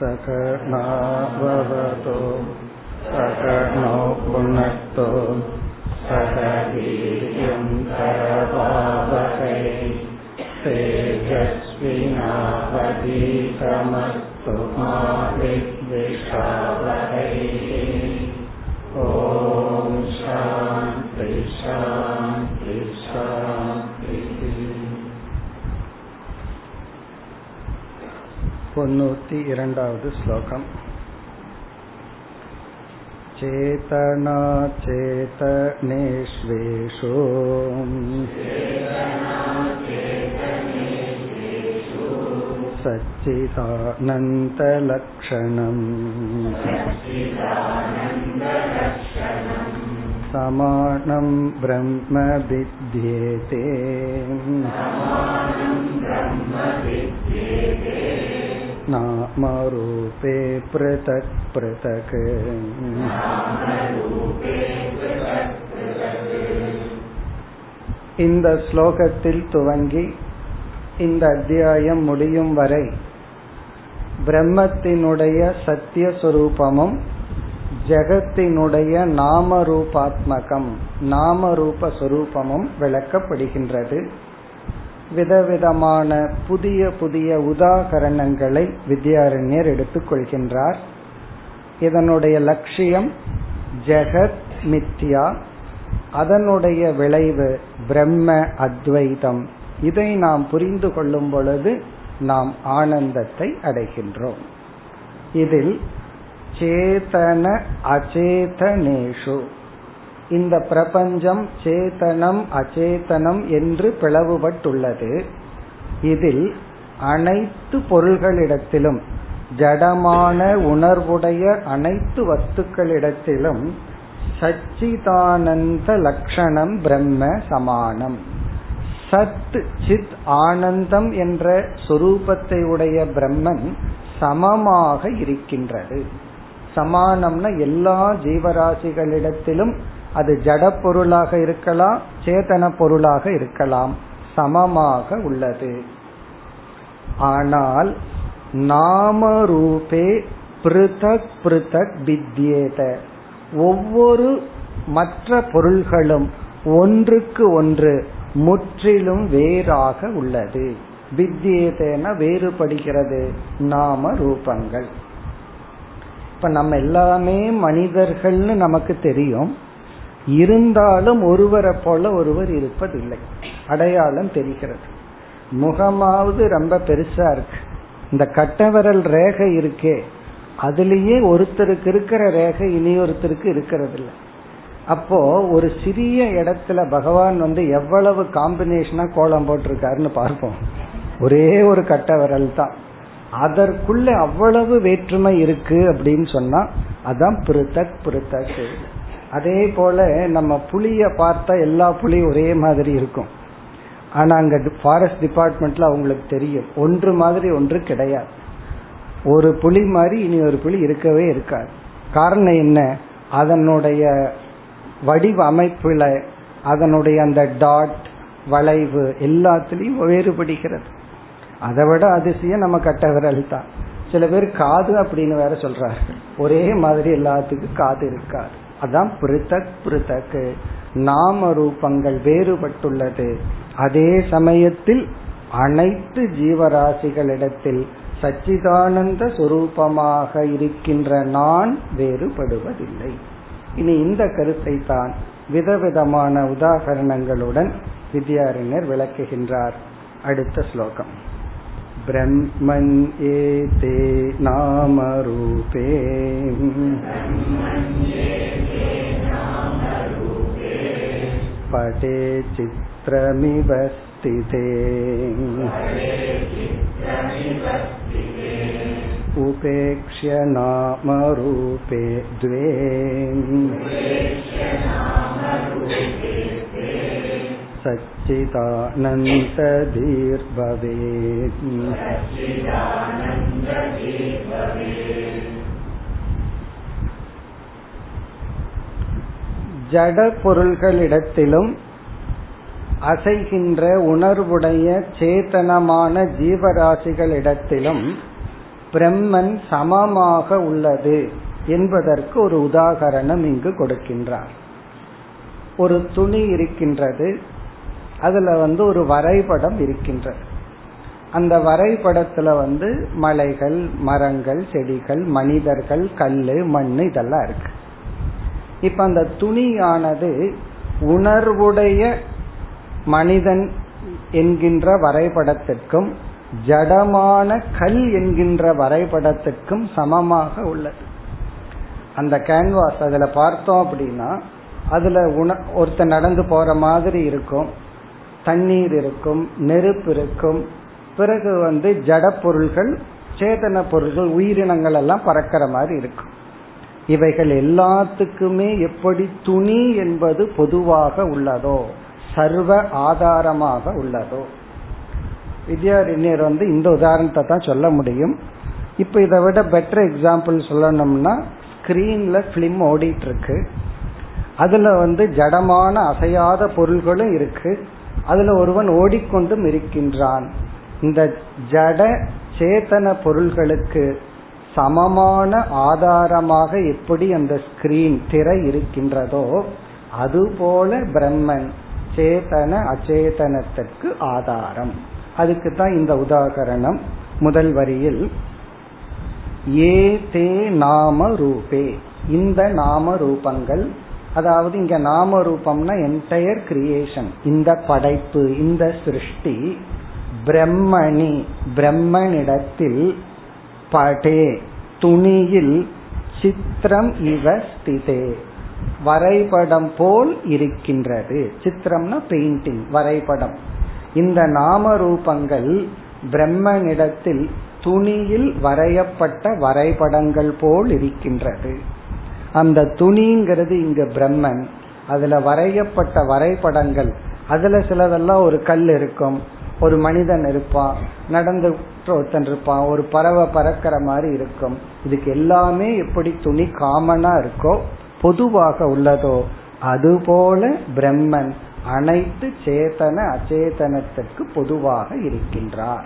सकनाववतो सकनो पुनक्तो सह वीर्यं करवावहै तेजस्विनावधीतमस्तु मा विद्विषावहै தொண்ணூத்தி இரண்டாவது ஸ்லோகம் चेतना चेतनेष्वेषु सच्चिदानन्दलक्षणम् समानं ब्रह्म विद्येते नामरूपे पृथक् पृथक् இந்த ஸ்லோகத்தில் துவங்கி இந்த அத்தியாயம் முடியும் வரை பிரம்மத்தினுடைய சத்தியஸ்வரூபமும் ஜெகத்தினுடைய நாமரூபாத்மகம் நாமரூப சொரூபமும் விளக்கப்படுகின்றது விதவிதமான புதிய புதிய உதாகரணங்களை வித்யாரண்யர் எடுத்துக்கொள்கின்றார் இதனுடைய லட்சியம் ஜெகத் மித்யா. அதனுடைய விளைவு பிரம்ம அத்வைதம். இதை நாம் புரிந்து கொள்ளும் பொழுது நாம் ஆனந்தத்தை அடைகின்றோம். இதில் சேதன அச்சேதனேஷு இந்த பிரபஞ்சம் சேதனம் அச்சேதனம் என்று பிளவுபட்டுள்ளது. இதில் அனைத்து பொருள்களிடத்திலும் ஜடமான உணர்வுடைய அனைத்து வஸ்துக்களிடத்திலும் சச்சிதானந்த லட்சணம் பிரம்ம சமானம். சத் சித் ஆனந்தம் என்ற சொரூபத்தை உடைய பிரம்மன் சமமாக இருக்கின்றது. சமானம்னா எல்லா ஜீவராசிகளிடத்திலும் அது ஜட பொருளாக இருக்கலாம் சேதன பொருளாக இருக்கலாம். சமமாக உள்ளது. ஆனால் நாம ரூபே பிருதக் பிருதக் வித்யேத. ஒவ்வொரு மற்ற பொருள்களும் ஒன்றுக்கு ஒன்று முற்றிலும் வேறாக உள்ளது. வித்யேதேன வேறுபடுகிறது. நாம ரூபங்கள் இப்ப நம்ம எல்லாமே மனிதர்கள்னு நமக்கு தெரியும். இருந்தாலும் ஒருவரை போல ஒருவர் இருப்பதில்லை. அடையாளம் தெரிகிறது. முகமாவது ரொம்ப பெருசா இருக்கு. இந்த கட்டவரல் ரேகை இருக்கே. அதுலேயே ஒருத்தருக்கு இருக்கிற ரேகை இனி ஒருத்தருக்கு இருக்கிறது இல்லை அப்போ ஒரு சிறிய இடத்துல பகவான் வந்து எவ்வளவு காம்பினேஷனா கோலம் போட்டிருக்காருன்னு பார்ப்போம். ஒரே ஒரு கட்ட விரல் தான். அதற்குள்ள அவ்வளவு வேற்றுமை இருக்கு அப்படின்னு சொன்னா அதான் பிருத்தக் பிருத்தக் அதே போல நம்ம புளிய பார்த்தா எல்லா புளியும் ஒரே மாதிரி இருக்கும். ஆனா அங்க ஃபாரஸ்ட் டிபார்ட்மெண்ட்ல அவங்களுக்கு தெரியும். ஒன்று மாதிரி ஒன்று கிடையாது. ஒரு புலி மாதிரி இனி ஒரு புலி இருக்கவே இருக்காது. காரணம் என்ன? அதனுடைய வடிவமைப்புல அதனுடைய அந்த டாட் வளைவு எல்லாத்துலயும் வேறுபடுகிறது. அதை விட அதிசயம் நம்ம கட்ட விரல் தான். சில பேர் காது அப்படின்னு வேற சொல்றாரு. ஒரே மாதிரி எல்லாத்துக்கும் காது இருக்காது. அதான் பிருத்தக் பிருத்தக்கு நாம ரூபங்கள் வேறுபட்டுள்ளது. அதே சமயத்தில் அனைத்து ஜீவராசிகளிடத்தில் சச்சிதானந்த சுரூபமாக இருக்கின்ற நான் வேறுபடுவதில்லை. இனி இந்த கருத்தை தான் விதவிதமான உதாகரணங்களுடன் வித்யாரண்யர் விளக்குகின்றார். அடுத்த ஸ்லோகம். ब्रह्मन् एते नामरूपे पटे चित्रमिव स्थिते उपेक्ष्य नामरूपे द्वे सच्चिदानन्दधीर्भवेत् ஜட பொருள்களிடத்திலும் அசைகின்ற உணர்வுடைய சேத்தனமான ஜீவராசிகளிடத்திலும் பிரம்மன் சமமாக உள்ளது என்பதற்கு ஒரு உதாகரணம் இங்கு கொடுக்கின்றார் ஒரு துணி இருக்கின்றது அதுல வந்து ஒரு வரைபடம் இருக்கின்றது. அந்த வரைபடத்துல வந்து மலைகள் மரங்கள் செடிகள் மனிதர்கள் கல்லு மண் இதெல்லாம் இருக்கு. இப்ப அந்த துணியானது உணர்வுடைய மனிதன் என்கின்ற வரைபடத்திற்கும் ஜடமான கல் என்கின்ற வரைபடத்திற்கும் சமமாக உள்ளது. அந்த கேன்வாஸ் அதுல பார்த்தோம் அப்படின்னா அதுல உண ஒருத்தர் நடந்து போற மாதிரி இருக்கும். தண்ணீர் இருக்கும் நெருப்பு இருக்கும். பிறகு வந்து ஜட பொருள்கள் சேதன பொருள்கள் உயிரினங்கள் எல்லாம் பறக்கிற மாதிரி இருக்கும். இவைகள் எல்லாத்துக்குமே எப்படி துணி என்பது பொதுவாக உள்ளதோ சர்வ ஆதாரமாக உள்ளதோ. வித்யாரண்யர் வந்து இந்த உதாரணத்தை தான் சொல்ல முடியும். இப்ப இதை விட பெட்டர் எக்ஸாம்பிள் சொல்லணும்னா ஸ்கிரீன்ல பிலிம் ஓடிட்டு இருக்கு. அதுல வந்து ஜடமான அசையாத பொருள்களும் இருக்கு. அதுல ஒருவன் ஓடிக்கொண்டும் இருக்கின்றான். இந்த ஜட சேத்தன பொருள்களுக்கு சமமான ஆதாரமாக எப்படி அந்த ஸ்கிரீன் திரை இருக்கின்றதோ அதுபோல பிரம்மன் சேதன அச்சேதனத்திற்கு ஆதாரம். அதுக்கு தான் இந்த உதாகரணம் முதல் வரியில் ஏ தே நாம ரூபே. இந்த நாம ரூபங்கள் அதாவது இங்க நாம ரூபம்னா என்டையர் கிரியேஷன் இந்த படைப்பு இந்த சிருஷ்டி பிரம்மணி பிரம்மனிடத்தில் படே துணியில் சித்திரம் இவ ஸ்திதே. வரைபடம் போல் இருக்கின்றது. சித்திரம்னா பெயிண்டிங் வரைபடம். இந்த நாம ரூபங்கள் பிரம்மனிடத்தில் துணியில் வரையப்பட்ட வரைபடங்கள் போல் இருக்கின்றது. அந்த துணிங்கிறது இங்க பிரம்மன். அதுல வரையப்பட்ட வரைபடங்கள். அதுல சிலதெல்லாம் ஒரு கல் இருக்கும். ஒரு மனிதன் இருப்பான். நடந்து ஒருத்தன் இருப்பான். ஒரு பறவை பறக்கிற மாதிரி இருக்கும். இதுக்கு எல்லாமே எப்படி துணி காமனா இருக்கோ பொதுவாக உள்ளதோ அதுபோல பிரம்மன் அனைத்து சேதன அச்சேதனத்திற்கு பொதுவாக இருக்கின்றார்.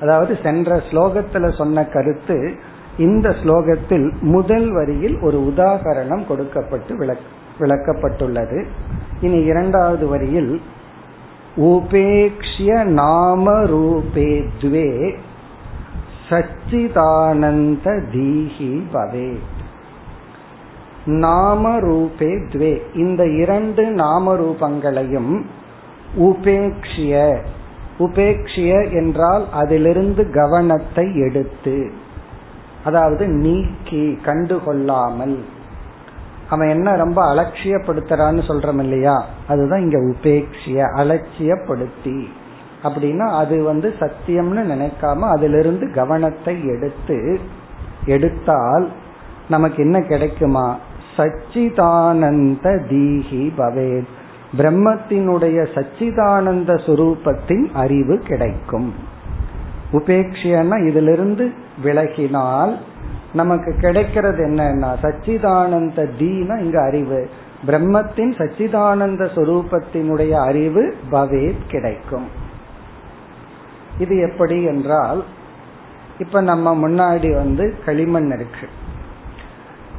அதாவது சென்ற ஸ்லோகத்துல சொன்ன கருத்து இந்த ஸ்லோகத்தில் முதல் வரியில் ஒரு உதாகரணம் கொடுக்கப்பட்டு விளக்கப்பட்டுள்ளது. இனி இரண்டாவது வரியில் உபேக்ஷிய நாம ரூபே துவே சச்சிதானந்த தீஹி பவே. நாம ரூபே துவே. இந்த இரண்டு நாம ரூபங்களையும் உபேக்ஷிய உபேக்ஷிய என்றால் அதிலிருந்து கவனத்தை எடுத்து அதாவது நீக்கி கண்டுகொள்ளாமல். அவன் என்ன ரொம்ப அலட்சியப்படுத்துறான்னு சொல்றோம் இல்லையா? அதுதான் இங்க உபேக்ஷிய அலட்சியப்படுத்தி. அப்படின்னா அது வந்து சத்தியம்னு நினைக்காம அதிலிருந்து கவனத்தை எடுத்து எடுத்தால் நமக்கு என்ன கிடைக்குமா? சச்சிதானந்த தீஹி பவேத். பிரம்மத்தினுடைய சச்சிதானந்த சுரூபத்தின் அறிவு கிடைக்கும். உபேட்சியன்னா இதிலிருந்து விலகினால் நமக்கு கிடைக்கிறது என்னன்னா சச்சிதானந்த தீனா இங்க அறிவு. பிரம்மத்தின் சச்சிதானந்த சுரூபத்தினுடைய அறிவு பவேத் கிடைக்கும். இது எப்படி என்றால் இப்ப நம்ம முன்னாடி வந்து களிமண் இருக்கு.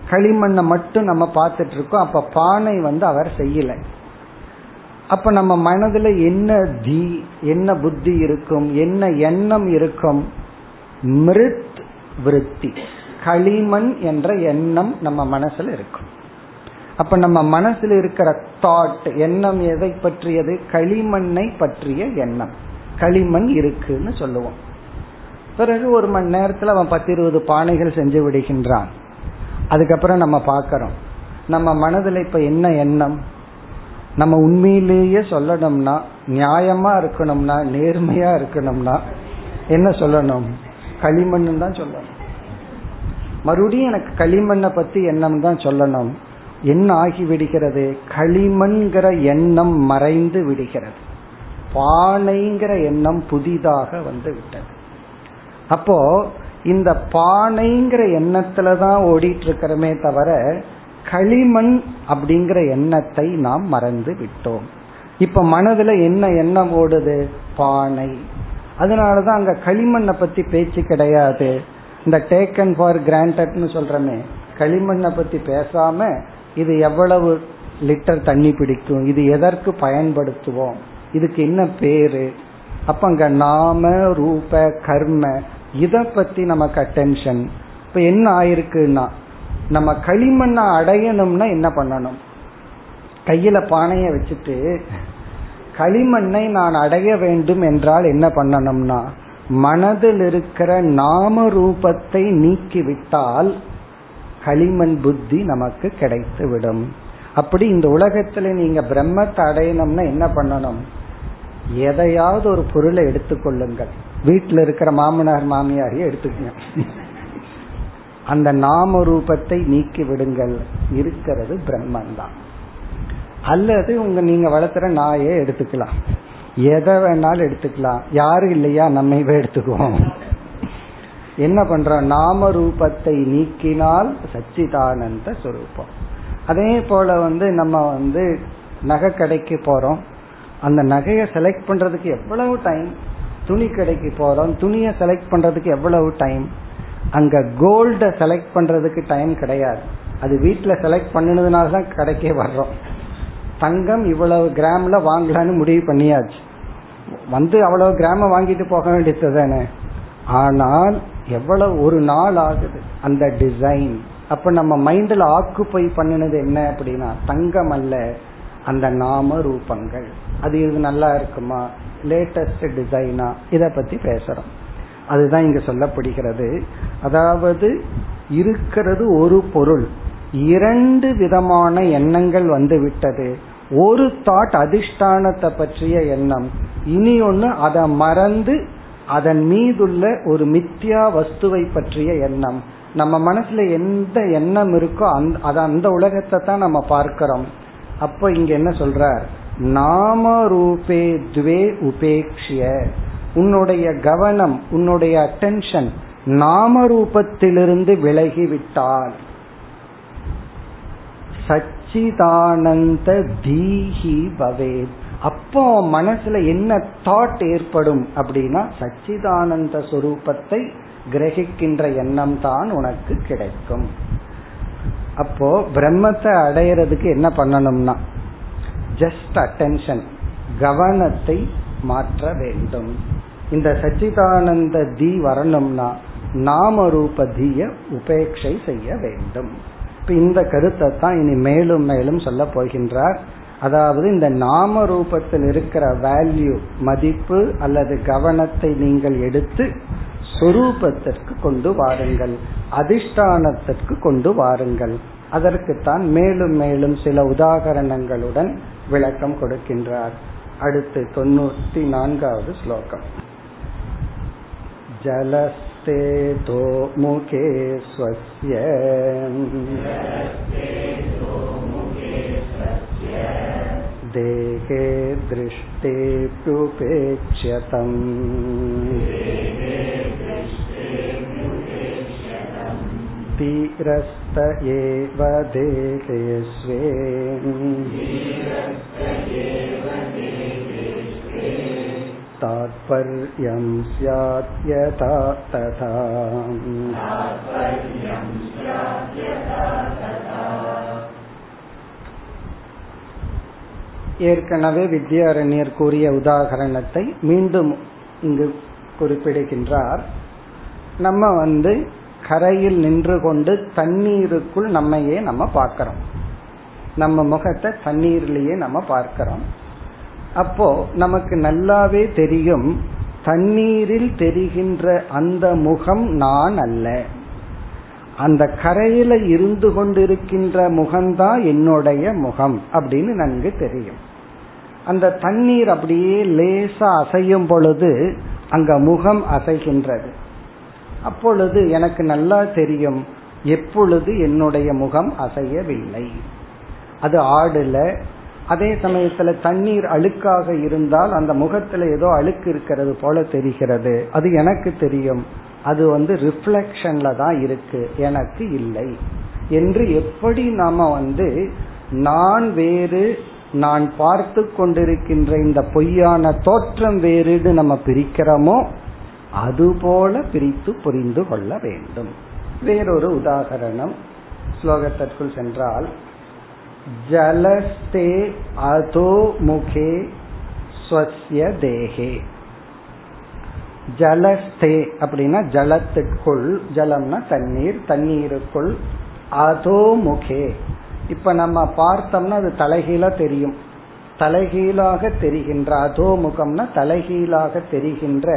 களிமண்ணை மட்டும் நம்ம பார்த்துட்டு இருக்கோம் அப்ப பானை வந்து அவர் செய்யலை. அப்ப நம்ம மனதுல என்ன தி என்ன புத்தி இருக்கும் என்ன எண்ணம் இருக்கும்? மிருத் விருத்தி. களிமண் என்ற எண்ணம் நம்ம மனசுல இருக்கும். அப்ப நம்ம மனசுல இருக்கிற தாட் எண்ணம் எதை பற்றியது? களிமண்ணை பற்றிய எண்ணம். களிமண் இருக்குன்னு சொல்லுவோம். பிறகு ஒரு மணி நேரத்துல அவன் பத்து இருபது பானைகள் செஞ்சு விடுகின்றான். அதுக்கப்புறம் நம்ம பார்க்கறோம். நம்ம மனதில் இப்ப என்ன எண்ணம்? நம்ம உண்மையிலேயே சொல்லணும்னா நியாயமா இருக்கணும்னா நேர்மையா இருக்கணும்னா என்ன சொல்லணும்? களிமண் தான் சொல்லணும். மறுபடியும் எனக்கு களிமண்ணை பத்தி எண்ணம் தான் சொல்லணும். என்ன ஆகி விடுகிறது? களிமண்கிற எண்ணம் மறைந்து விடுகிறது. பானைங்கிற எண்ணம் புதிதாக வந்து விட்டது. அப்போ இந்த பானைங்கிற எண்ணத்துல தான் ஓடிட்டு இருக்கிறமே தவிர களிமண் அப்படிங்கிற எண்ணத்தை நாம் மறந்து விட்டோம். இப்ப மனதுல என்ன எண்ணம் ஓடுது? பானை. அதனாலதான் அங்க களிமண்ணை பத்தி பேச்சு கிடையாது. இந்த டேக்கன் ஃபார் கிராண்டட்னு சொல்றமே களிமண்ணை பத்தி பேசாம இது எவ்வளவு லிட்டர் தண்ணி பிடிக்கும்? இது எதற்கு பயன்படுத்துவோம்? இதுக்கு என்ன பேரு? அப்ப அங்க நாம ரூப கர்ம இத பத்தி நமக்கு அட்டென்ஷன் இப்ப என்ன ஆயிருக்குன்னா நம்ம களிமண்ணை அடையணும்னா என்ன பண்ணணும்? கையில பானைய வச்சுட்டு களிமண்ணை நான் அடைய வேண்டும் என்றால் என்ன பண்ணணும்னா மனதில் இருக்கிற நாம ரூபத்தை நீக்கிவிட்டால் களிமண் புத்தி நமக்கு கிடைத்து விடும். அப்படி இந்த உலகத்துல நீங்க பிரம்மத்தை அடையணும்னா என்ன பண்ணணும்? எதையாவது ஒரு பொருளை எடுத்துக்கொள்ளுங்கள். வீட்டில் இருக்கிற மாமனார் மாமியாரையும் எடுத்துக்கங்க. அந்த நாம ரூபத்தை நீக்கி விடுங்கள் இருக்கிறது பிரம்மன் தான் அல்லது உங்க நீங்க வளர்த்துற நாயே எடுத்துக்கலாம். எதை வேணாலும் எடுத்துக்கலாம். யாரும் இல்லையா? நம்மைவே எடுத்துக்குவோம். என்ன பண்றோம்? நாம ரூபத்தை நீக்கினால் சச்சிதானந்த சுரூபம். அதே போல வந்து நம்ம வந்து நகை கடைக்கு போறோம். அந்த நகையை செலக்ட் பண்றதுக்கு எவ்வளவு டைம் துணி கடைக்கு போறோம். துணியை செலக்ட் பண்றதுக்கு எவ்வளவு டைம் அங்க கோல்ட செலக்ட் பண்றதுக்கு டைம் கிடையாது. அது வீட்டுல செலக்ட் பண்ணினதுனால தான் கடைக்கே வர்றோம். தங்கம் இவ்வளவு கிராம்ல வாங்கலான்னு முடிவு பண்ணியாச்சு. வந்து அவ்வளவு கிராம வாங்கிட்டு போக வேண்டியது தானே? ஆனால் எவ்வளவு ஒரு நாள் ஆகுது அந்த டிசைன் அப்ப நம்ம மைண்ட்ல ஆக்குப்பை பண்ணினது என்ன அப்படின்னா தங்கம் அல்ல அந்த நாம ரூபங்கள். அது இது நல்லா இருக்குமா? லேட்டஸ்ட் டிசைனா இத பத்தி பேசுறோம். அதுதான் இங்கு சொல்லப்படுகிறது. அதாவது இருக்கிறது ஒரு பொருள். இரண்டு விதமான எண்ணங்கள் வந்து விட்டது ஒரு தாட் அதிஷ்டானத்தை பற்றிய எண்ணம். இனி ஒன்னு அதை மறந்து அதன் மீதுள்ள ஒரு மித்யா வஸ்துவை பற்றிய எண்ணம். நம்ம மனசுல எந்த எண்ணம் இருக்கோ அந்த அது அந்த உலகத்தை தான் நம்ம பார்க்கிறோம். அப்ப இங்க என்ன சொல்றார்? நாம ரூபே துவே உபேக்ஷிய. உன்னுடைய கவனம் உன்னுடைய அட்டென்ஷன் நாம ரூபத்திலிருந்து விலகிவிட்டால். சச்சிதானந்த தீஹி பவேத். அப்போ மனசுல என்ன தாட் ஏற்படும் அப்படின்னா சச்சிதானந்த சுரூபத்தை கிரகிக்கின்ற எண்ணம் தான் உனக்கு கிடைக்கும். அப்போ பிரம்மத்தை அடையிறதுக்கு என்ன பண்ணணும்னா ஜஸ்ட் அட்டென்ஷன் கவனத்தை மாற்ற வேண்டும். இந்த சச்சிதானந்த தி வரணும்னா நாம ரூப தீய உபேட்சை செய்ய வேண்டும். இப்ப இந்த கருத்தை தான் இனி மேலும் மேலும் சொல்ல போகின்றார். அதாவது இந்த நாம ரூபத்தில் இருக்கிற வேல்யூ மதிப்பு அல்லது கவனத்தை நீங்கள் எடுத்து சொரூபத்திற்கு கொண்டு வாருங்கள். அதிஷ்டானத்திற்கு கொண்டு வாருங்கள். அதற்குத்தான் மேலும் மேலும் சில உதாகரணங்களுடன் விளக்கம் கொடுக்கின்றார். அடுத்து தொண்ணூத்தி நான்காவது ஸ்லோகம். जलस्ते धोमुखे स्वस्य देहे दृष्टेऽप्युपेक्ष्यतम् तीरस्त एव देहे स्वे तात्पर्यं स्यात् यथा तथा ஏற்கனவே வித்யாரண்யர் கூறிய உதாகரணத்தை மீண்டும் இங்கு குறிப்பிடுகின்றார் நம்ம வந்து கரையில் நின்று கொண்டு தண்ணீருக்குள் நம்மையே நம்ம பார்க்கிறோம் நம்ம முகத்தை தண்ணீர்லயே நம்ம பார்க்கிறோம் அப்போ நமக்கு நல்லாவே தெரியும் தண்ணீரில் தெரிகின்ற அந்த முகம் நான் அல்ல. அந்த கரையில இருந்து கொண்டிருக்கின்ற முகம்தான் என்னுடைய முகம் அப்படின்னு நன்கு தெரியும். அந்த தண்ணீர் அப்படியே லேசா அசையும் பொழுது அங்க முகம் அசைகின்றது. அப்பொழுது எனக்கு நல்லா தெரியும் எப்பொழுது என்னுடைய முகம் அசையவில்லை. அது ஆடுல அதே சமயத்துல தண்ணீர் அழுக்காக இருந்தால் அந்த முகத்துல ஏதோ அழுக்கு இருக்கிறது போல தெரிகிறது. அது எனக்கு தெரியும். அது வந்து ரிஃப்ளெக்ஷன்ல தான் இருக்கு. எனக்கு இல்லை. என்று எப்படி நாம வந்து நான் வேறு நான் பார்த்து கொண்டிருக்கின்ற இந்த பொய்யான தோற்றம் வேறுன்னு நம்ம பிரிக்கிறோமோ அதுபோல பிரித்து புரிந்து கொள்ள வேண்டும். வேறொரு உதாகரணம் ஸ்லோகத்திற்குள் சென்றால் ஜலஸ்தே அதோ முகே ஸ்வசிய தேகே ஜலஸ்தே அப்படின்னா ஜலத்திற்குள் ஜலம்னா தண்ணீர் தண்ணீருக்குள் அதோ முகே இப்ப நம்ம பார்த்தோம்னா அது தலைகீழா தெரியும். தலைகீழாக தெரிகின்ற அதோ முகம்னா தலைகீழாக தெரிகின்ற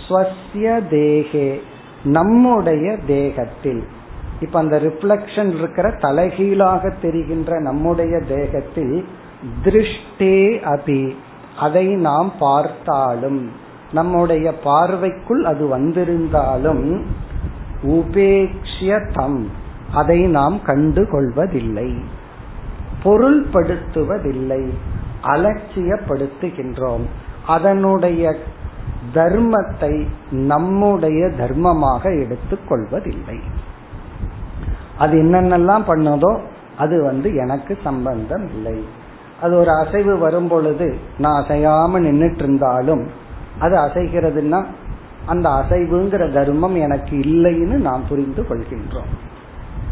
ஸ்வசிய தேகே நம்முடைய தேகத்தில். இப்ப அந்த ரிஃப்ளக்ஷன் இருக்கிற தலைகீழாக தெரிகின்ற நம்முடைய தேகத்தில் திருஷ்டே அபி. அதை நாம் பார்த்தாலும் நம்முடைய பார்வைக்குள் அது வந்திருந்தாலும் உபேக்ஷியதம் அதை நாம் கண்டு கொள்வதில்லை. பொருள்படுத்துவதில்லை. அலட்சியப்படுத்துகின்றோம். அதனுடைய தர்மத்தை நம்முடைய தர்மமாக எடுத்துக் கொள்வதில்லை. அது என்னென்னலாம் பண்ணதோ அது வந்து எனக்கு சம்பந்தம் இல்லை. அது ஒரு அசைவு வரும் பொழுது நான் அசையாம நின்றுட்டு இருந்தாலும் அது அசைகிறதுனா அந்த அசைவுங்கிற தர்மம் எனக்கு இல்லைன்னு நாம் புரிந்து கொள்கின்றோம்.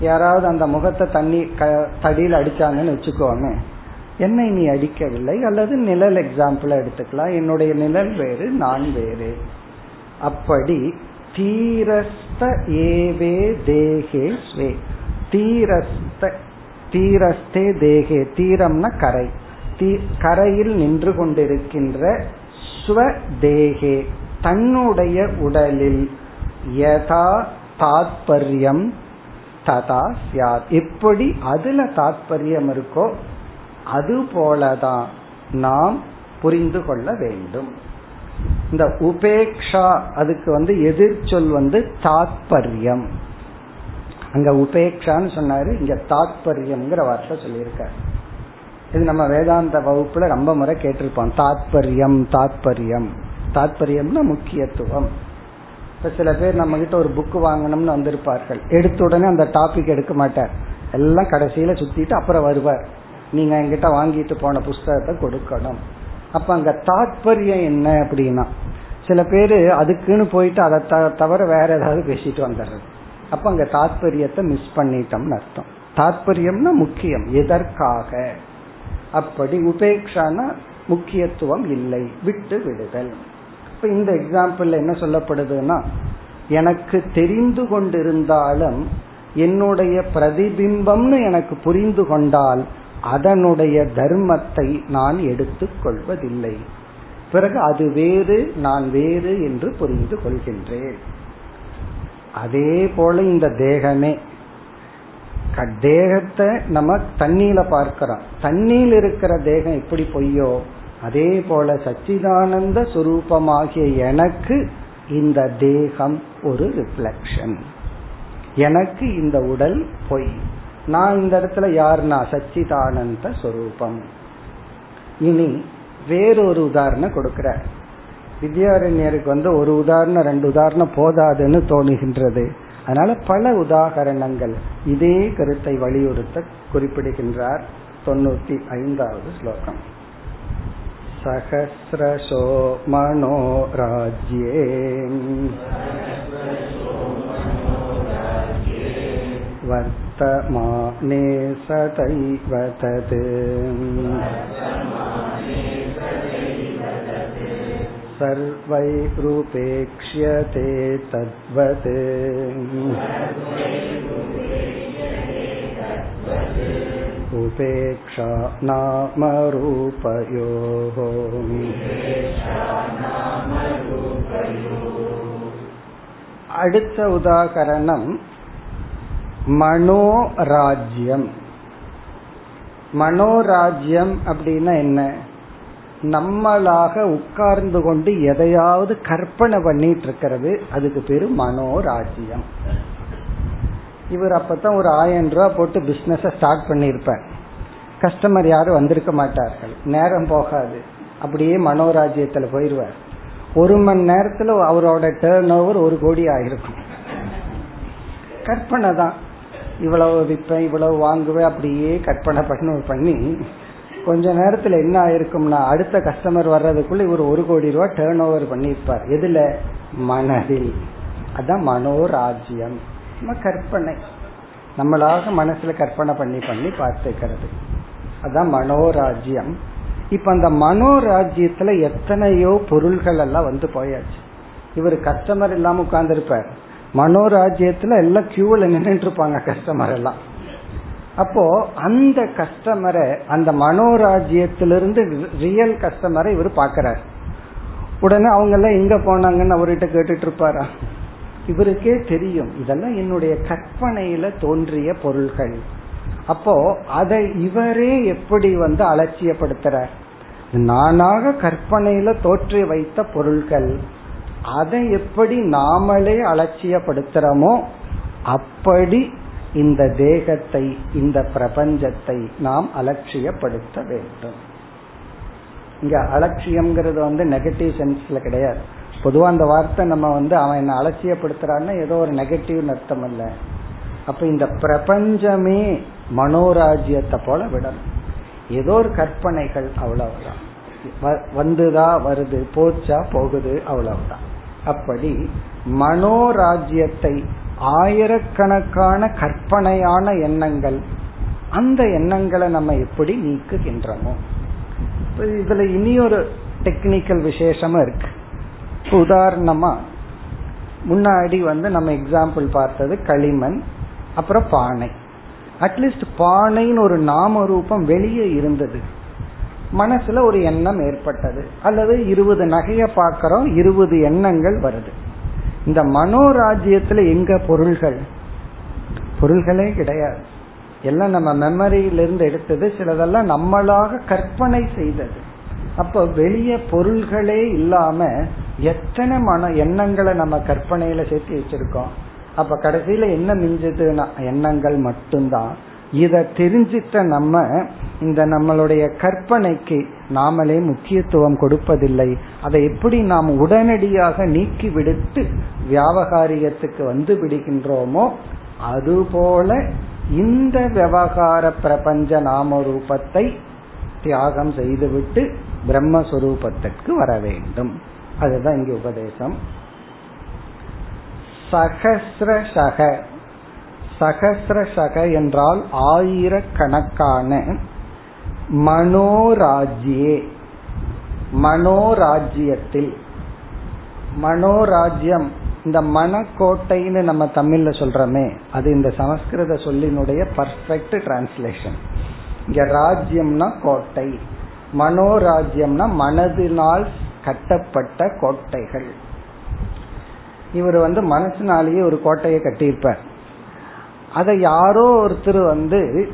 யாராவது அந்த முகத்தை தண்ணி க தடியில் அடிச்சாங்கன்னு வச்சுக்கோமே என்னை நீ அடிக்கவில்லை அல்லது நிழல் எக்ஸாம்பிளா எடுத்துக்கலாம். என்னுடைய நிழல் வேறு நான் வேறு. அப்படி தீரஸ்த ஏவே தேகே ஸ்வே. தீரஸ்த தீரஸ்தே தேகே தீரம்னா கரை. தீ கரையில் நின்று கொண்டிருக்கின்ற ஸ்வதேகே தன்னுடைய உடலில் யதா தாத்பரியம் ததா சியாத் எப்படி அதுல தாத்பரியம் இருக்கோ அது போலதான் நாம் புரிந்து கொள்ள வேண்டும். இந்த உபேக்ஷா அதுக்கு வந்து எதிர்ச்சொல் வந்து தாத்பரியம். அங்க உபேக்ஷான்னு சொன்னாரு இங்க தாத்பரியம்ங்கிற வார்த்தை சொல்லியிருக்காரு. இது நம்ம வேதாந்த வகுப்புல ரொம்ப முறை கேட்டிருப்போம். தாத்பரியம் தாத்பரியம். தாத்பரியம்னா முக்கியத்துவம். இப்ப சில பேர் நம்ம கிட்ட ஒரு புக் வாங்கணும்னு வந்திருப்பார்கள். எடுத்த உடனே அந்த டாபிக் எடுக்க மாட்டார். எல்லாம் கடைசியில சுத்திட்டு அப்புறம் வருவார். நீங்க என்கிட்ட வாங்கிட்டு போன புஸ்தகத்தை கொடுக்கணும். அப்ப அங்க தாத்பரியம் என்ன அப்படின்னா சில பேரு அதுக்குன்னு போயிட்டு அதை தவிர வேற ஏதாவது பேசிட்டு வந்துடுறது. அப்ப அங்க தாத்பரியத்தை மிஸ் பண்ணிட்டோம்னு அர்த்தம். தாத்பரியம்னா முக்கியம். எதற்காக? அப்படி உபேக்ஷானா முக்கியத்துவம் இல்லை. விட்டு விடுதல். இப்ப இந்த எக்ஸாம்பிள் என்ன சொல்லப்படுதுன்னா எனக்கு தெரிந்து கொண்டிருந்தாலும் என்னுடைய பிரதிபிம்பம்னு எனக்கு புரிந்து கொண்டால் அதனுடைய தர்மத்தை நான் எடுத்துக்கொள்வதில்லை பிறகு அது வேறு நான் வேறு என்று புரிந்து கொள்கின்றேன். அதே போல இந்த தேகமே. தேகத்தை நம்ம தண்ணியில பார்க்கிறோம். தண்ணியில் இருக்கிற தேகம் எப்படி பொய்யோ அதே போல சச்சிதானந்த சுரூபமாகிய எனக்கு இந்த தேகம் ஒரு ரிஃப்ளக்ஷன் எனக்கு இந்த உடல் பொய். நான் இந்த இடத்துல யாருன்னா? சச்சிதானந்த சொரூபம். இனி வேறொரு உதாரணம் கொடுக்கிற வித்யாரண்யருக்கு வந்து ஒரு உதாரணம் ரெண்டு உதாரணம் போதாதுன்னு தோணுகின்றது அதனால பல உதாகரணங்கள் இதே கருத்தை வலியுறுத்த குறிப்பிடுகின்றார் தொண்ணூத்தி ஐந்தாவது ஸ்லோகம் சகசிரசோ மனோராஜ்யே वर्तमाने सदैव तत् सर्वैरूपेक्ष्यते तद्वत् उपेक्षा नाम रूपयोः அடுத்த உதாகரணம் மனோராஜ்யம் மனோராஜ்யம் அப்படின்னா என்ன நம்மளாக உட்கார்ந்து கொண்டு எதையாவது கற்பனை பண்ணிட்டு இருக்கிறது அதுக்கு பேரு மனோராஜ்யம். இவர் அப்பதான் ஒரு ஆயிரம் ரூபாய் போட்டு பிசினஸ் ஸ்டார்ட் பண்ணிருப்பார் கஸ்டமர் யாரும் வந்திருக்க மாட்டார்கள். நேரம் போகாது. அப்படியே மனோராஜ்யத்துல போயிருவார். ஒரு மணி நேரத்துல அவரோட டேர்ன் ஓவர் ஒரு கோடி ஆயிருக்கும். கற்பனை தான். இவ்வளவு விற்பேன் இவ்வளவு வாங்குவேன் அப்படியே கற்பனை பண்ணி பண்ணி கொஞ்ச நேரத்துல என்ன ஆயிருக்கும்னா அடுத்த கஸ்டமர் வர்றதுக்குள்ள இவர் ஒரு கோடி ரூபாய் டேர்ன் ஓவர் பண்ணிருப்பார் எதுல? மனதில். அதான் மனோராஜ்யம். நம்ம கற்பனை. நம்மளாக மனசுல கற்பனை பண்ணி பண்ணி பார்த்துக்கிறது. அதான் மனோராஜ்யம். இப்ப அந்த மனோராஜ்யத்துல எத்தனையோ பொருள்கள் எல்லாம் வந்து போயாச்சு. இவர் கஸ்டமர் இல்லாம உட்கார்ந்து இருப்பார் மனோராஜ்யத்துல எல்லாம் கியூல நின்றுட்டு இருப்பாங்க கஸ்டமர் எல்லாம். அப்போ அந்த கஸ்டமரை அந்த மனோராஜ்யத்திலிருந்து ரியல் கஸ்டமரை இவர் பாக்கிறார் உடனே அவங்க எல்லாம் எங்க போனாங்கன்னு அவர்கிட்ட கேட்டுட்டு இருப்பாரா இவருக்கே தெரியும். இதெல்லாம் என்னுடைய கற்பனையில தோன்றிய பொருள்கள். அப்போ அதை இவரே எப்படி வந்து அலட்சியப்படுத்துறார்? நானாக கற்பனையில தோற்றி வைத்த பொருள்கள். அதை எப்படி நாமளே அலட்சியப்படுத்துறோமோ அப்படி இந்த தேகத்தை இந்த பிரபஞ்சத்தை நாம் அலட்சியப்படுத்த வேண்டும். இங்க அலட்சியம்ங்கிறது வந்து நெகட்டிவ் சென்ஸ்ல கிடையாது. பொதுவா அந்த வார்த்தை நம்ம வந்து அவன் என்ன அலட்சியப்படுத்துறான்னா ஏதோ ஒரு நெகட்டிவ் அர்த்தம் இல்ல. அப்ப இந்த பிரபஞ்சமே மனோராஜ்யத்தை போல விடணும். ஏதோ ஒரு கற்பனைகள் அவ்வளவுதான். வந்துதா வருது போச்சா போகுது அவ்வளவுதான். அப்படி மனோராஜ்யத்தை ஆயிரக்கணக்கான கற்பனையான எண்ணங்கள். அந்த எண்ணங்களை நம்ம எப்படி நீக்குகின்றோமோ இதுல இனியொரு டெக்னிக்கல் விசேஷமும் இருக்கு. உதாரணமா முன்னாடி வந்து நம்ம எக்ஸாம்பிள் பார்த்தது களிமண் அப்புறம் பானை. அட்லீஸ்ட் பானைன்னு ஒரு நாம ரூபம் வெளியே இருந்தது. மனசுல ஒரு எண்ணம் ஏற்பட்டது. அல்லது இருபது நகைய பாக்கிறோம் இருபது எண்ணங்கள் வருது. இந்த மனோராஜ்யத்துல எங்க பொருள்கள்? பொருள்களே கிடையாது. எல்லாம் நம்ம மெமரியிலிருந்து எடுத்தது சிலதெல்லாம் நம்மளாக கற்பனை செய்தது. அப்ப வெளியே பொருள்களே இல்லாம எத்தனை மன எண்ணங்களை நம்ம கற்பனையில சேர்த்து வச்சிருக்கோம்? அப்ப கடைசியில என்ன மிஞ்சதுன்னா எண்ணங்கள் மட்டும்தான். இத தெரிஞ்சிட்ட நம்ம இந்த நம்மளுடைய கற்பனைக்கு நாமளே முக்கியத்துவம் கொடுப்பதில்லை. அதை எப்படி நாம் உடனடியாக நீக்கி விடுத்து வியாபகாரியத்துக்கு வந்து விடுகின்றோமோ அதுபோல இந்த விவகார பிரபஞ்ச நாம ரூபத்தை தியாகம் செய்துவிட்டு பிரம்மஸ்வரூபத்திற்கு வர வேண்டும். அதுதான் இங்கு உபதேசம். சகசிரசக சகசிரசக என்றால் ஆயிரக்கணக்கான. மனோராஜ்யே. மனோராஜ்யத்தில். மனோராஜ்யம் இந்த மனக்கோட்டைன்னு நம்ம தமிழ்ல சொல்றோமே அது இந்த சமஸ்கிருத சொல்லினுடைய பர்ஃபெக்ட் டிரான்ஸ்லேஷன் இங்க ராஜ்யம்னா கோட்டை மனோராஜ்யம்னா மனதினால் கட்டப்பட்ட கோட்டைகள். இவர் வந்து மனசினாலேயே ஒரு கோட்டையை கட்டியிருப்பார். அதை யாரோ ஒருத்தர் வந்து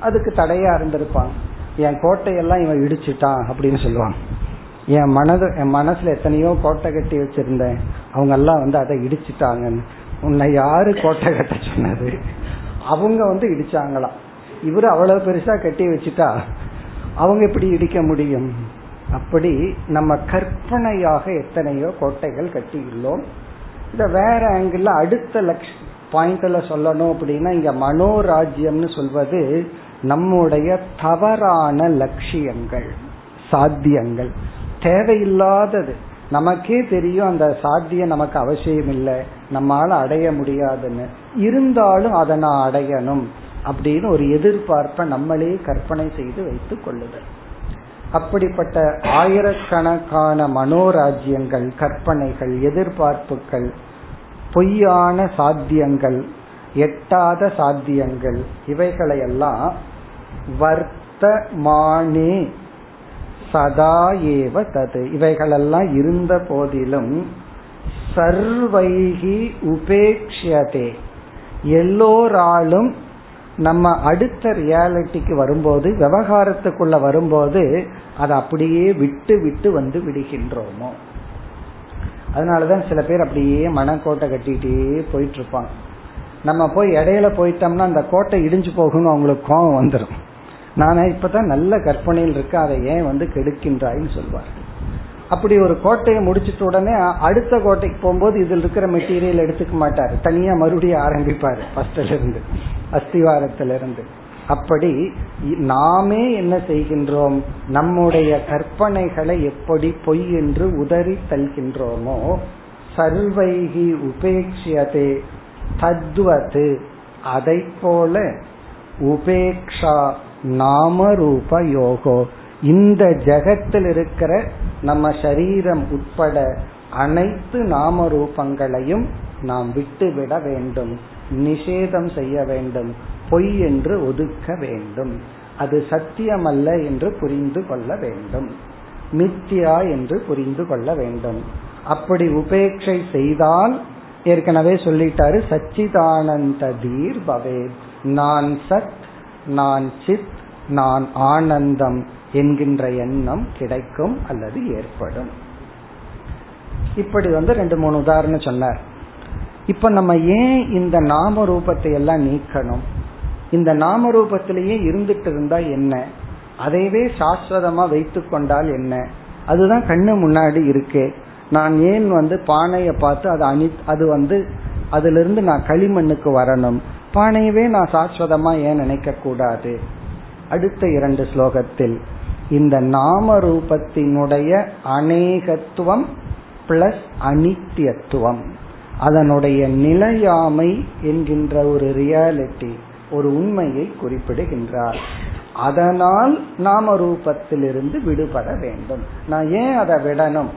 அதுக்கு தடையா இருந்திருப்பாங்க. என் கோட்டையெல்லாம் இவன் இடிச்சுட்டான் அப்படின்னு சொல்லுவான். என் மனது என் மனசுல எத்தனையோ கோட்டை கட்டி வச்சிருந்தேன். அவங்க எல்லாம் வந்து அதை இடிச்சுட்டாங்கன்னு. உன்னை யாரு கோட்டை கட்ட சொன்னது? அவங்க வந்து இடிச்சாங்களாம். இவர் அவ்வளவு பெருசா கட்டி வச்சுட்டா அவங்க எப்படி இடிக்க முடியும்? அப்படி நம்ம கற்பனையாக எத்தனையோ கோட்டைகள் கட்டியுள்ளோம். இத வேற ஆங்கிள் அடுத்த லட்ச பாயிண்ட்ல சொல்லணும் அப்படின்னா இங்க மனோராஜ்யம்னு சொல்வது நம்முடைய தவறான லட்சியங்கள் சாத்தியங்கள். தேவையில்லாதது. நமக்கே தெரியும் அந்த சாத்தியம் நமக்கு அவசியம் இல்லை நம்மால அடைய முடியாதுன்னு. இருந்தாலும் அதை நான் அடையணும் அப்படின்னு ஒரு எதிர்பார்ப்பை நம்மளே கற்பனை செய்து வைத்துக் கொள்ளுதல். அப்படிப்பட்ட ஆயிரக்கணக்கான மனோராஜ்யங்கள் கற்பனைகள் எதிர்பார்ப்புகள் பொய்யான சாத்தியங்கள் எட்டாத சாத்தியங்கள் இவைகளையெல்லாம் வர்த்தமானே. சதா ஏவ தது. இவைகளெல்லாம் இருந்த போதிலும் சர்வைகி உபேக்ஷதே எல்லோராலும் நம்ம அடுத்த ரியாலிட்டிக்கு வரும்போது விவகாரத்துக்குள்ள வரும்போது அதை அப்படியே விட்டு விட்டு வந்து விடுகின்றோமோ. அதனாலதான் சில பேர் அப்படியே மனக்கோட்டை கட்டிட்டே போயிட்டு இருப்பாங்க. நம்ம போய் இடையில போயிட்டோம்னா அந்த கோட்டை இடிஞ்சு போகணும் அவங்களுக்கு கோபம் வந்துடும் நானே இப்பதான் நல்ல கற்பனையில் இருக்க அதை ஏன் வந்து கெடுக்கின்றாயின்னு சொல்வார். அப்படி ஒரு கோட்டையை முடிச்சிட்ட உடனே அடுத்த கோட்டைக்கு போகும்போது இதில் இருக்கிற மெட்டீரியல் எடுத்துக்க மாட்டார். தனியா மறுபடியும் ஆரம்பிப்பாரு ஃபர்ஸ்ட்ல இருந்து அஸ்திவாரத்திலிருந்து. அப்படி நாமே என்ன செய்கின்றோம்? நம்முடைய கற்பனைகளை எப்படி பொய் என்று உதறி தல்கின்றோமோ சர்வைகி உபேட்சியதே தத்வது அதை போல உபேக்ஷா நாமரூப யோகோ இந்த ஜெகத்தில் இருக்கிற நம்ம சரீரம் உட்பட அனைத்து நாம ரூபங்களையும் நாம் விட்டுவிட வேண்டும். நிஷேதம் செய்ய வேண்டும். பொய் என்று ஒதுக்க வேண்டும். அது சத்தியமல்ல என்று புரிந்து கொள்ள வேண்டும். மித்தியா என்று புரிந்து கொள்ள வேண்டும். அப்படி உபேட்சை செய்தால் ஏற்கனவே சொல்லிட்டாரு சச்சிதானந்த தீர் பவே நான் சத் நான் சித் நான் ஆனந்தம் என்கின்ற எண்ணம் கிடைக்கும் அல்லது ஏற்படும். இப்படி வந்து ரெண்டு மூணு உதாரணம் சொன்னார். இப்ப நம்ம ஏன் இந்த நாம ரூபத்தை எல்லாம் நீக்கணும்? இந்த நாம ரூபத்திலேயே இருந்துட்டு இருந்தா என்ன? அதைவே சாஸ்வதமா வைத்து கொண்டால் என்ன? அதுதான் கண்ணு முன்னாடி இருக்கே. நான் ஏன் வந்து பானையை பார்த்து அது அணி அது வந்து அதுல இருந்து நான் களிமண்ணுக்கு வரணும்? பானையவே நான் சாஸ்வதமா ஏன் நினைக்க கூடாது? அடுத்த இரண்டு ஸ்லோகத்தில் இந்த நாம ரூபத்தினுடைய அநேகத்துவம் பிளஸ் அனித்தியத்துவம் அதனுடைய நிலையாமை என்கின்ற ஒரு ரியாலிட்டி ஒரு உண்மையை குறிப்பிடுகின்றார். அதனால் நாம ரூபத்திலிருந்து விடுபட வேண்டும். நான் ஏன் அதை விடணும்?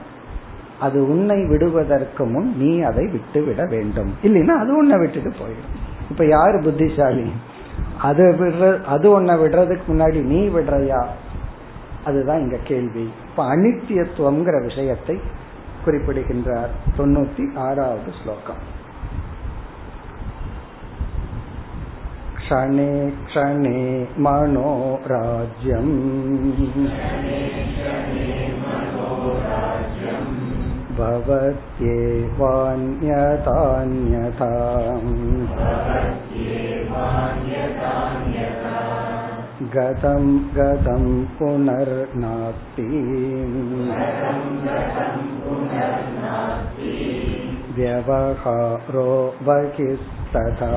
அது உன்னை விடுவதற்கு முன் நீ அதை விட்டு விட வேண்டும். இல்லைன்னா அது உன்னை விட்டுட்டு போயிடும். இப்ப யாரு புத்திசாலி அது விடுற அது உன்னை விடுறதுக்கு முன்னாடி நீ விடுறையா அதுதான் இங்க கேள்வி இப்ப அனித்தியத்துவம்ங்கிற விஷயத்தை குறிப்பிடுகின்றார் தொண்ணூத்தி ஆறாவது ஸ்லோகம் क्षणे क्षणे मनोराज्यम् भवत्येवान्यतान्यथा गतं गतं पुनर्नास्ति व्यवहारो बहिस्तथा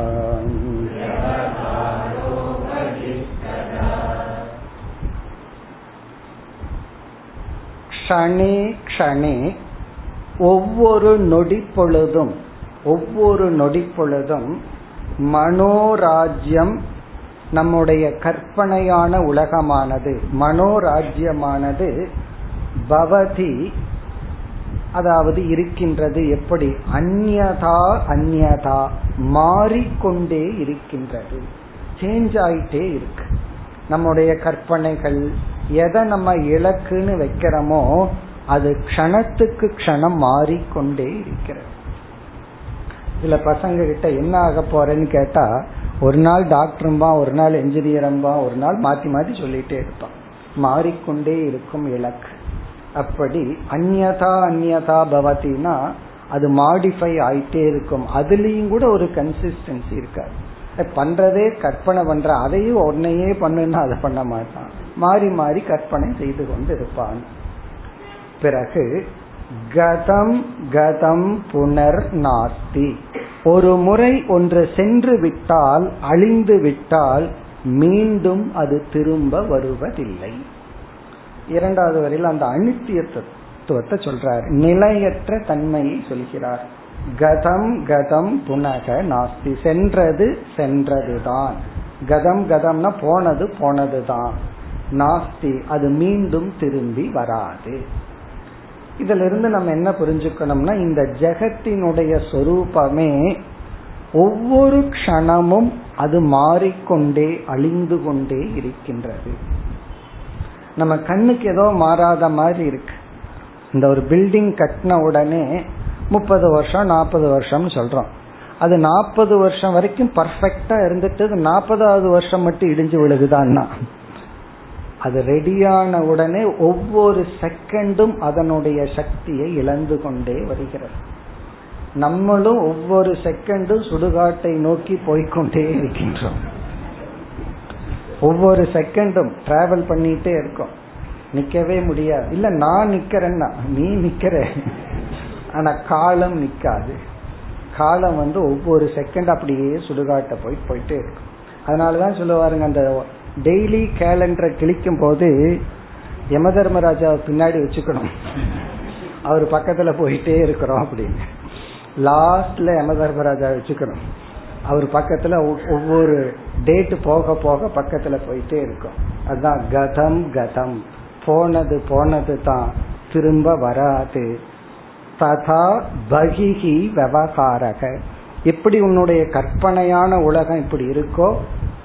க்ஷணே க்ஷணே ஒவ்வொரு நொடிப்பொழுதும் ஒவ்வொரு நொடிப்பொழுதும் மனோராஜ்யம் நம்முடைய கற்பனையான உலகமானது மனோராஜ்யமானது பவதி அதாவது இருக்கின்றது எப்படி? அந்யதா அந்யதா மாறிக்கொண்டே இருக்கின்றது. சேஞ்ச் ஆயிட்டே இருக்கு. நம்முடைய கற்பனைகள் எதை நம்ம இலக்குன்னு வைக்கிறோமோ அது க்ஷணத்துக்கு க்ஷணம் மாறிக்கொண்டே இருக்கிறது. சில பசங்க கிட்ட என்ன ஆக போறேன்னு கேட்டா ஒரு நாள் டாக்டரும்பா ஒரு நாள் என்ஜினியரம்பா ஒரு நாள் மாத்தி மாத்தி சொல்லிட்டே இருப்பான். மாறிக்கொண்டே இருக்கும் இலக்கு. அப்படி அந்நதா அந்நதா பவத்தினா அது மாடிஃபை ஆயிட்டே இருக்கும். அதுலயும் கூட ஒரு கன்சிஸ்டன்சி இருக்காது. பண்றதே கற்பனை பண்ற அதையும் உடனேயே பண்ணுன்னா அதை பண்ண மாட்டான். மாறி மாறி கற்பனை செய்து கொண்டு இருப்பான். பிறகு கதம் கதம் புனர் நாஸ்தி ஒரு முறை ஒன்று சென்று விட்டால் அழிந்து விட்டால் மீண்டும் அது திரும்ப வருவதில்லை. இரண்டாவது வரையில் அந்த அனித்தியத்துவத்தை சொல்றார். நிலையற்ற தன்மையை சொல்கிறார். கதம் கதம் புனக நாஸ்தி சென்றது சென்றதுதான். கதம் கதம்னா போனது போனதுதான். நாஸ்தி அது மீண்டும் திரும்பி வராது. இதுல இருந்து நம்ம என்ன புரிஞ்சுக்கணும்னா இந்த ஜெகத்தினுடைய சொரூபமே ஒவ்வொரு க்ஷணமும் அது மாறிக்கொண்டே அழிந்து கொண்டே இருக்கின்றது. நம்ம கண்ணுக்கு ஏதோ மாறாத மாதிரி இருக்கு. இந்த ஒரு பில்டிங் கட்டின உடனே முப்பது வருஷம் நாற்பது வருஷம் சொல்றோம். அது நாற்பது வருஷம் வரைக்கும் பர்ஃபெக்டா இருந்துட்டு நாற்பதாவது வருஷம் மட்டும் இடிஞ்சு விழுகுதான்னா? அது ரெடியான உடனே ஒவ்வொரு செகண்டும் அதனுடைய சக்தியை இழந்து கொண்டே வருகிறது. நம்மளும் ஒவ்வொரு செகண்டும் சுடுகாட்டை நோக்கி போய்கொண்டே இருக்கின்றோம். ஒவ்வொரு செகண்டும் டிராவல் பண்ணிட்டே இருக்கோம். நிக்கவே முடியாது. இல்ல நான் நிக்கிறேன்னா நீ நிக்கிற. ஆனா காலம் நிக்காது. காலம் வந்து ஒவ்வொரு செகண்ட் அப்படியே சுடுகாட்ட போய் போயிட்டே இருக்கும். அதனாலதான் சொல்லுவாருங்க அந்த டெய்லி கேலண்டரை கிழிக்கும் போது யம தர்மராஜா பின்னாடி வச்சுக்கணும். அவர் பக்கத்துல போயிட்டே இருக்கிறோம் அப்படின்னு. லாஸ்ட்ல யம தர்மராஜா வச்சுக்கணும். அவர் பக்கத்துல ஒவ்வொரு டேட் போக போக பக்கத்துல போயிட்டே இருக்கும். அதுதான் கதம் கதம். போனது போனது தான். திரும்ப வராது. ததா பகிஹி விவகாரக. எப்படி உன்னுடைய கற்பனையான உலகம் இப்படி இருக்கோ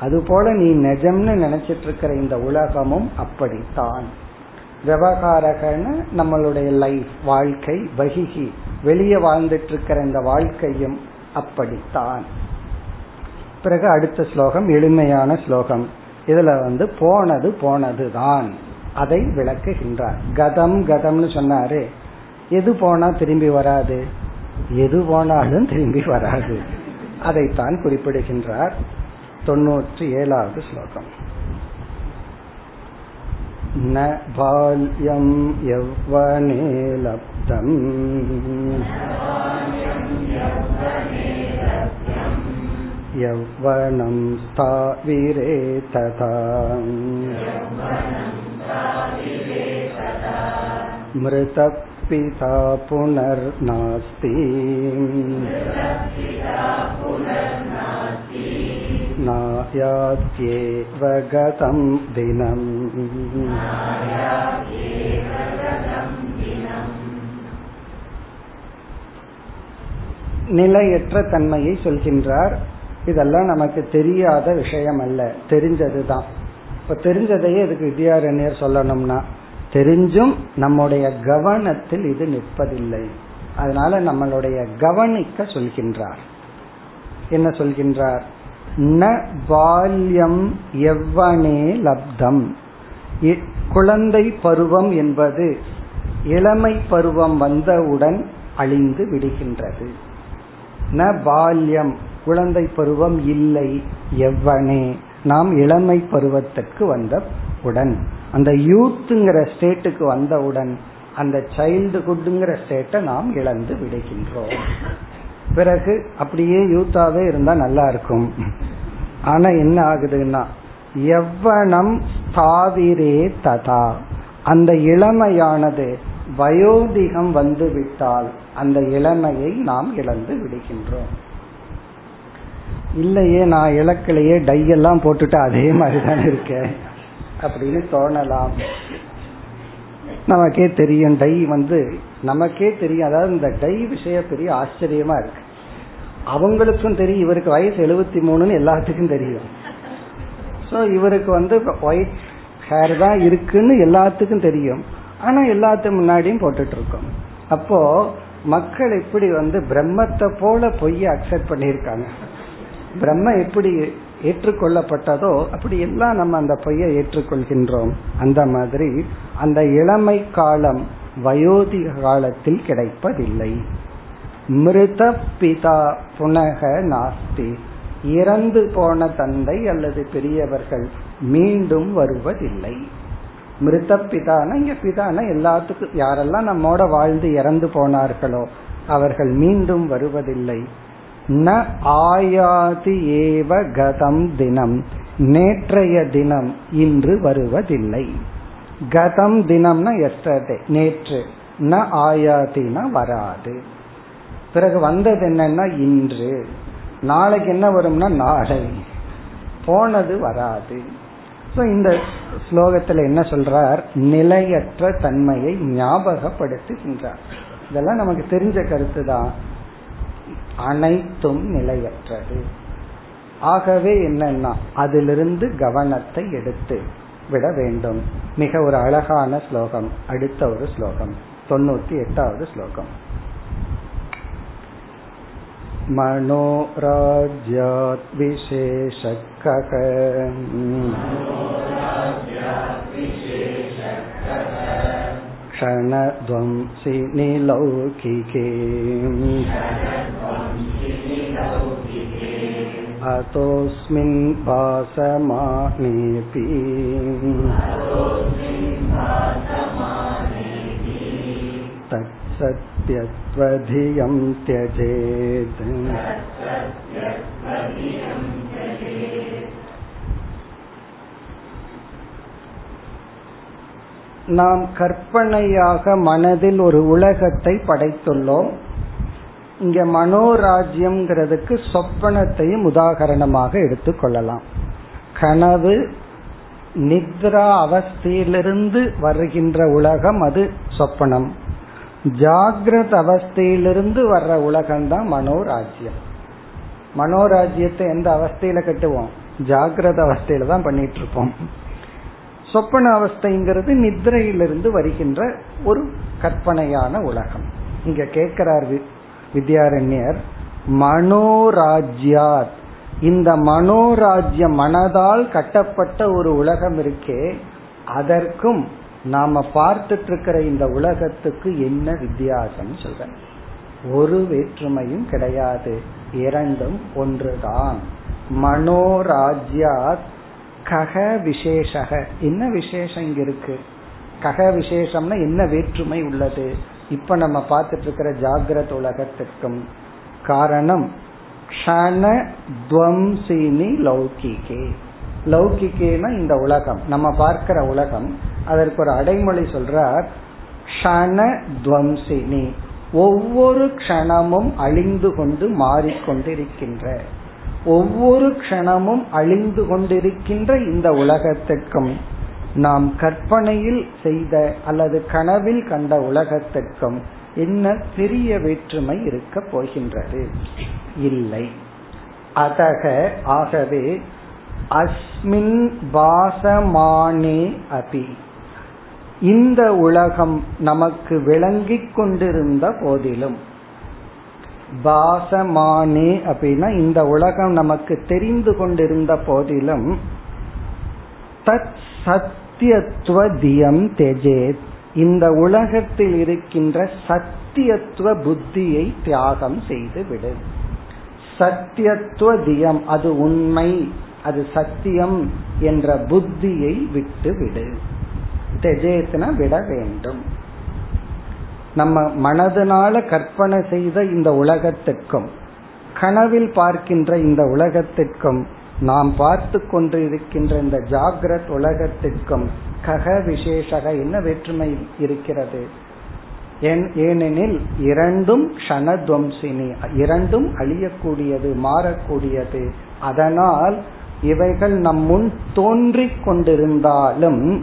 அது போல நீ நிஜம்னு நினைச்சிட்டு இருக்கிற இந்த உலகமும் அப்படித்தான். விவகாரகன்னு நம்மளுடைய லைஃப் வாழ்க்கை வகிகி வெளியே வாழ்ந்துட்டு இருக்கிற இந்த வாழ்க்கையும் அப்படித்தான். பிறகு அடுத்த ஸ்லோகம் எளிமையான ஸ்லோகம். இதுல வந்து போனது போனதுதான். அதை விளக்குகின்றார். கதம் கதம்னு சொன்னாரு. எது போனா திரும்பி வராது? எது போனாலும் திரும்பி வராது. அதைத்தான் குறிப்பிடுகின்றார். தொன்னூற்றி ஏழாவது ஸ்லோகம் न बाल्यं यौवने लब्धम् यौवनं स्थाविरे तथा मृतपिता पुनर्नास्ति नायात्येव गतं दिनम् நிலையற்ற தன்மையை சொல்கின்றார் இதெல்லாம் நமக்கு தெரியாத விஷயம் அல்ல தெரிஞ்சதுதான் இப்ப தெரிஞ்சதையே இதுக்கு வித்யாரண்யர் சொல்லணும்னா தெரிஞ்சும் நம்முடைய கவனத்தில் இது நிற்பதில்லை அதனால நம்மளுடைய கவனிக்க சொல்கின்றார் என்ன சொல்கின்றார் ந பால்யம் எவ்வனே லப்தம். குழந்தை பருவம் என்பது இளமை பருவம் வந்தவுடன் அழிந்து விடுகின்றது. ந பால்யம் குழந்தை பருவம் இல்லை எவ்வனே. நாம் இளமை பருவத்திற்கு வந்த உடன். அந்த யூத்துங்கிற ஸ்டேட்டுக்கு வந்தவுடன் அந்த சைல்டுஹுட்ங்கிற ஸ்டேட்டை நாம் இழந்து விடுகின்றோம். பிறகு அப்படியே யூத்தாவே இருந்தா நல்லா இருக்கும். ஆனா என்ன ஆகுதுன்னா எவ்வனம் தாவிரே ததா. அந்த இளமையானது வயோதிகம் வந்து விட்டால் அந்த இளமையை நாம் இழந்து விடுகின்றோம். இல்லையே நான் இலக்கிலேயே டை எல்லாம் போட்டுட்டு அதே மாதிரிதான் இருக்கேன் அப்படின்னு தோணலாம். நமக்கே தெரியும் டை வந்து நமக்கே தெரியும். அதாவது இந்த டை விஷயம் பெரிய ஆச்சரியமா இருக்கு. அவங்களுக்கும் தெரியும் இவருக்கு வயசு எழுபத்தி மூணுன்னு எல்லாத்துக்கும் தெரியும். ஸோ இவருக்கு வந்து ஒயிட் ஹேர் தான் இருக்குன்னு எல்லாத்துக்கும் தெரியும். ஆனா எல்லாத்துக்கு முன்னாடியும் போட்டுட்டு இருக்கோம் அப்போ மக்கள் எப்படி வந்து பிரம்மத்தை போல பொய்ய அக்செப்ட் பண்ணியிருக்காங்க? பிரம்ம எப்படி ஏற்றுக்கொள்ளப்பட்டதோ அப்படி எல்லாம் நம்ம அந்த பொய்யை ஏற்றுக்கொள்கின்றோம். அந்த மாதிரி அந்த இளமை காலம் வயோதிக காலத்தில் கிடைப்பதில்லை. மிருத பிதா புனக நாஸ்தி. இறந்து போன தந்தை அல்லது பெரியவர்கள் மீண்டும் வருவதில்லை. மிருத பிதான? இங்க பிதான? எல்லாத்துக்கும் யாரெல்லாம் நம்மோட வாழ்ந்து இறந்து போனார்களோ அவர்கள் மீண்டும் வருவதில்லை. ந ஆயாதி ஏவ கதம் தினம். நேற்றைய தினம் இன்று வருவதில்லை. கதம் தினம்னா எஸ்டர்டே நேற்று. ந ஆயாதினா வராது. பிறகு வந்தது என்னன்னா இன்று. நாளைக்கு என்ன வரும்னா நாளை. போனது வராது. ஸோ இந்த ஸ்லோகத்தில் என்ன சொல்றார்? நிலையற்ற தன்மையை ஞாபகப்படுத்துகின்றார். இதெல்லாம் நமக்கு தெரிஞ்ச கருத்து தான். அனைத்தும் நிலையற்றது. ஆகவே என்னன்னா அதிலிருந்து கவனத்தை எடுத்து விட வேண்டும் மிக ஒரு அழகான ஸ்லோகம் அடுத்த ஒரு ஸ்லோகம் தொண்ணூத்தி எட்டாவது ஸ்லோகம் मनोराज्यात् विशेषकः क्षणध्वंसिनि लौकिके अतोऽस्मिन् पासमानेऽपि तत्सत्यत्वधियं त्यजेत्। நாம் கற்பனையாக மனதில் ஒரு உலகத்தை படைத்துள்ளோம். இங்க மனோராஜ்யம்ங்கிறதுக்கு சொப்பனத்தையும் உதாகரணமாக எடுத்துக்கொள்ளலாம் கனவு நித்ரா அவஸ்தையிலிருந்து வருகின்ற உலகம் அது சொப்பனம். ஜாகிரத அவஸ்தையிலிருந்து வர்ற உலகம்தான் மனோராஜ்யம். மனோராஜ்யத்தை எந்த அவஸ்தையில கட்டுவோம்? ஜாகிரத அவஸ்தையில தான் பண்ணிட்டு இருப்போம் சொப்பன அவஸ்தைங்கிறது நித்ரையிலிருந்து வருகின்ற ஒரு கற்பனையான உலகம். இங்க கேட்கிறார் வித்யாரண்யர் மனோராஜ்யாத். இந்த மனோராஜ்ய மனதால் கட்டப்பட்ட ஒரு உலகம் இருக்கே அதற்கும் நாம பார்த்துட்டு இருக்கிற இந்த உலகத்துக்கு என்ன வித்தியாசம் சொல்ற ஒரு வேற்றுமையும் கிடையாது இரண்டும் ஒன்றுதான். மனோராஜ்யாத் கக விசேஷக. என்ன விசேஷம் இங்க இருக்கு? கக விசேஷம்னா என்ன வேற்றுமை உள்ளது? இப்ப நம்ம பார்த்துட்டு இருக்கிற ஜாகிரத உலகத்திற்கும் காரணம் க்ஷண துவம்சினி லௌகிகே. லௌகிகேனா இந்த உலகம். நம்ம பார்க்கிற உலகம் அதற்கு ஒரு அடைமொழி சொல்றார் க்ஷண துவம்சினி. ஒவ்வொரு க்ஷணமும் அழிந்து கொண்டு மாறிக்கொண்டிருக்கின்ற ஒவ்வொரு க்ஷணமும் அழிந்து கொண்டிருக்கின்ற இந்த உலகத்திற்கும் நாம் கற்பனையில் செய்த அல்லது கனவில் கண்ட உலகத்திற்கும் என்ன சிறிய வேற்றுமை இருக்க போகின்றது. இல்லை. அதக ஆகவே அஸ்மின் பாசமானே அபி. இந்த உலகம் நமக்கு விளங்கிக் கொண்டிருந்த போதிலும் பாசமானே அப்படின்னா இந்த உலகம் நமக்கு தெரிந்து கொண்டிருந்த போதிலும் தத் சத்தியத்துவ தியம் தெஜேத் இந்த உலகத்தில் இருக்கின்ற சத்தியத்துவ புத்தியை தியாகம் செய்து விடு சத்தியத்துவ தியம் அது உண்மை அது சத்தியம் என்ற புத்தியை விட்டு விடு தெஜேத்னா விட வேண்டும். நம்ம மனதனால கற்பனை செய்த இந்த உலகத்திற்கும் கனவில் பார்க்கின்ற இந்த உலகத்திற்கும் நாம் பார்த்து கொண்டிருக்கின்ற இந்த ஜாகிரத் உலகத்திற்கும் கக விசேஷக என்ன வேற்றுமை இருக்கிறது? ஏனெனில் இரண்டும் க்ஷணத்வம்சினி இரண்டும் அழியக்கூடியது மாறக்கூடியது. அதனால் இவைகள் நம் முன் தோன்றிக் கொண்டிருந்தாலும்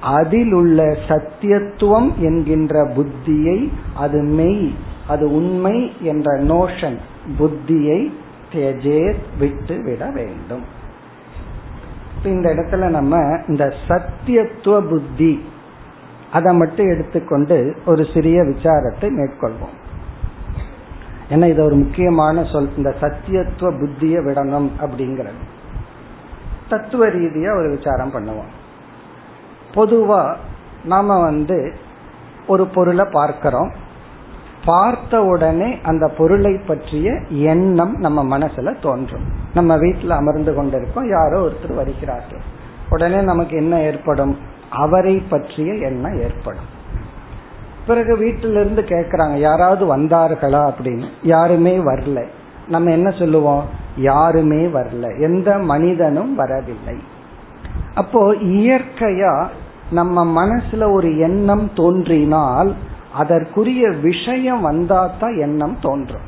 அதில் உள்ள சத்தியத்துவம் என்கின்ற புத்தியை அது மெய் அது உண்மை என்ற நோஷன் புத்தியை தெஜேத் விட்டு விட வேண்டும். இந்த இடத்துல நம்ம இந்த சத்தியத்துவ புத்தி அதை மட்டும் எடுத்துக்கொண்டு ஒரு சிறிய விசாரத்தை மேற்கொள்வோம். ஏன்னா இது ஒரு முக்கியமான சொல் இந்த சத்தியத்துவ புத்தியை விடணும் அப்படிங்கிறது. தத்துவ ரீதியா ஒரு விசாரம் பண்ணுவோம். பொதுவா நாம வந்து ஒரு பொருளை பார்க்கிறோம். பார்த்த உடனே அந்த பொருளை பற்றிய எண்ணம் நம்ம மனசுல தோன்றும். நம்ம வீட்டில் அமர்ந்து கொண்டிருக்கோம் யாரோ ஒருத்தர் வருகிறார்கள். உடனே நமக்கு என்ன ஏற்படும்? அவரை பற்றிய எண்ணம் ஏற்படும். பிறகு வீட்டிலிருந்து கேக்குறாங்க யாராவது வந்தார்களா? அப்படின்னு. யாருமே வரல. நம்ம என்ன சொல்லுவோம்? யாருமே வரல. எந்த மனிதனும் வரவில்லை. அப்போ இயற்கையா நம்ம மனசுல ஒரு எண்ணம் தோன்றினால் அதற்குரிய விஷயம் வந்தா தான் எண்ணம் தோன்றும்.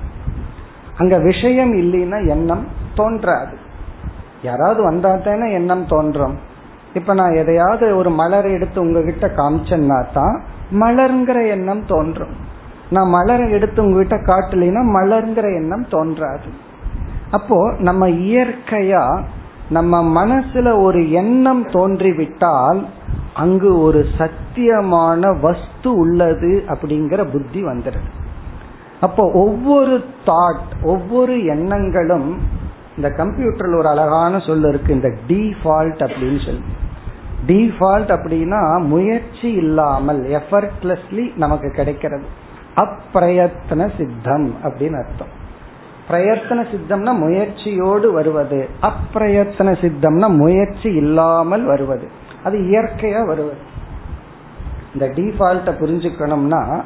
அங்க விஷயம் இல்லைன்னா எண்ணம் தோன்றாது. யாராவது வந்தா தானே எண்ணம் தோன்றும். இப்ப நான் எதையாவது ஒரு மலரை எடுத்து உங்ககிட்ட காமிச்சேன்னா தான் மலர்ங்கிற எண்ணம் தோன்றும். நான் மலரை எடுத்து உங்ககிட்ட காட்டலைன்னா மலர்ங்கிற எண்ணம் தோன்றாது. அப்போ நம்ம இயற்கையா நம்ம மனசுல ஒரு எண்ணம் தோன்றிவிட்டால் அங்கு ஒரு சத்தியமான வஸ்து உள்ளது அப்படிங்கிற புத்தி வந்துடுது. அப்போ ஒவ்வொரு தாட் ஒவ்வொரு எண்ணங்களும் இந்த கம்ப்யூட்டர்ல ஒரு அழகான சொல்ல இருக்கு இந்த டிஃபால்ட் அப்படின்னு சொல்லி. டிஃபால்ட் அப்படின்னா முயற்சி இல்லாமல் எஃபர்ட்லெஸ்லி நமக்கு கிடைக்கிறது. அப்பிரயத்தன சித்தம் அப்படின்னு அர்த்தம். பிரயத்தன சித்தம்னா முயற்சியோடு வருவது. அப்பிரயத்தன சித்தம்னா முயற்சி இல்லாமல் வருவது. அது இயற்கையா வருவது இந்த டிஃபால்ட்ட புரிஞ்சுக்கணும்னா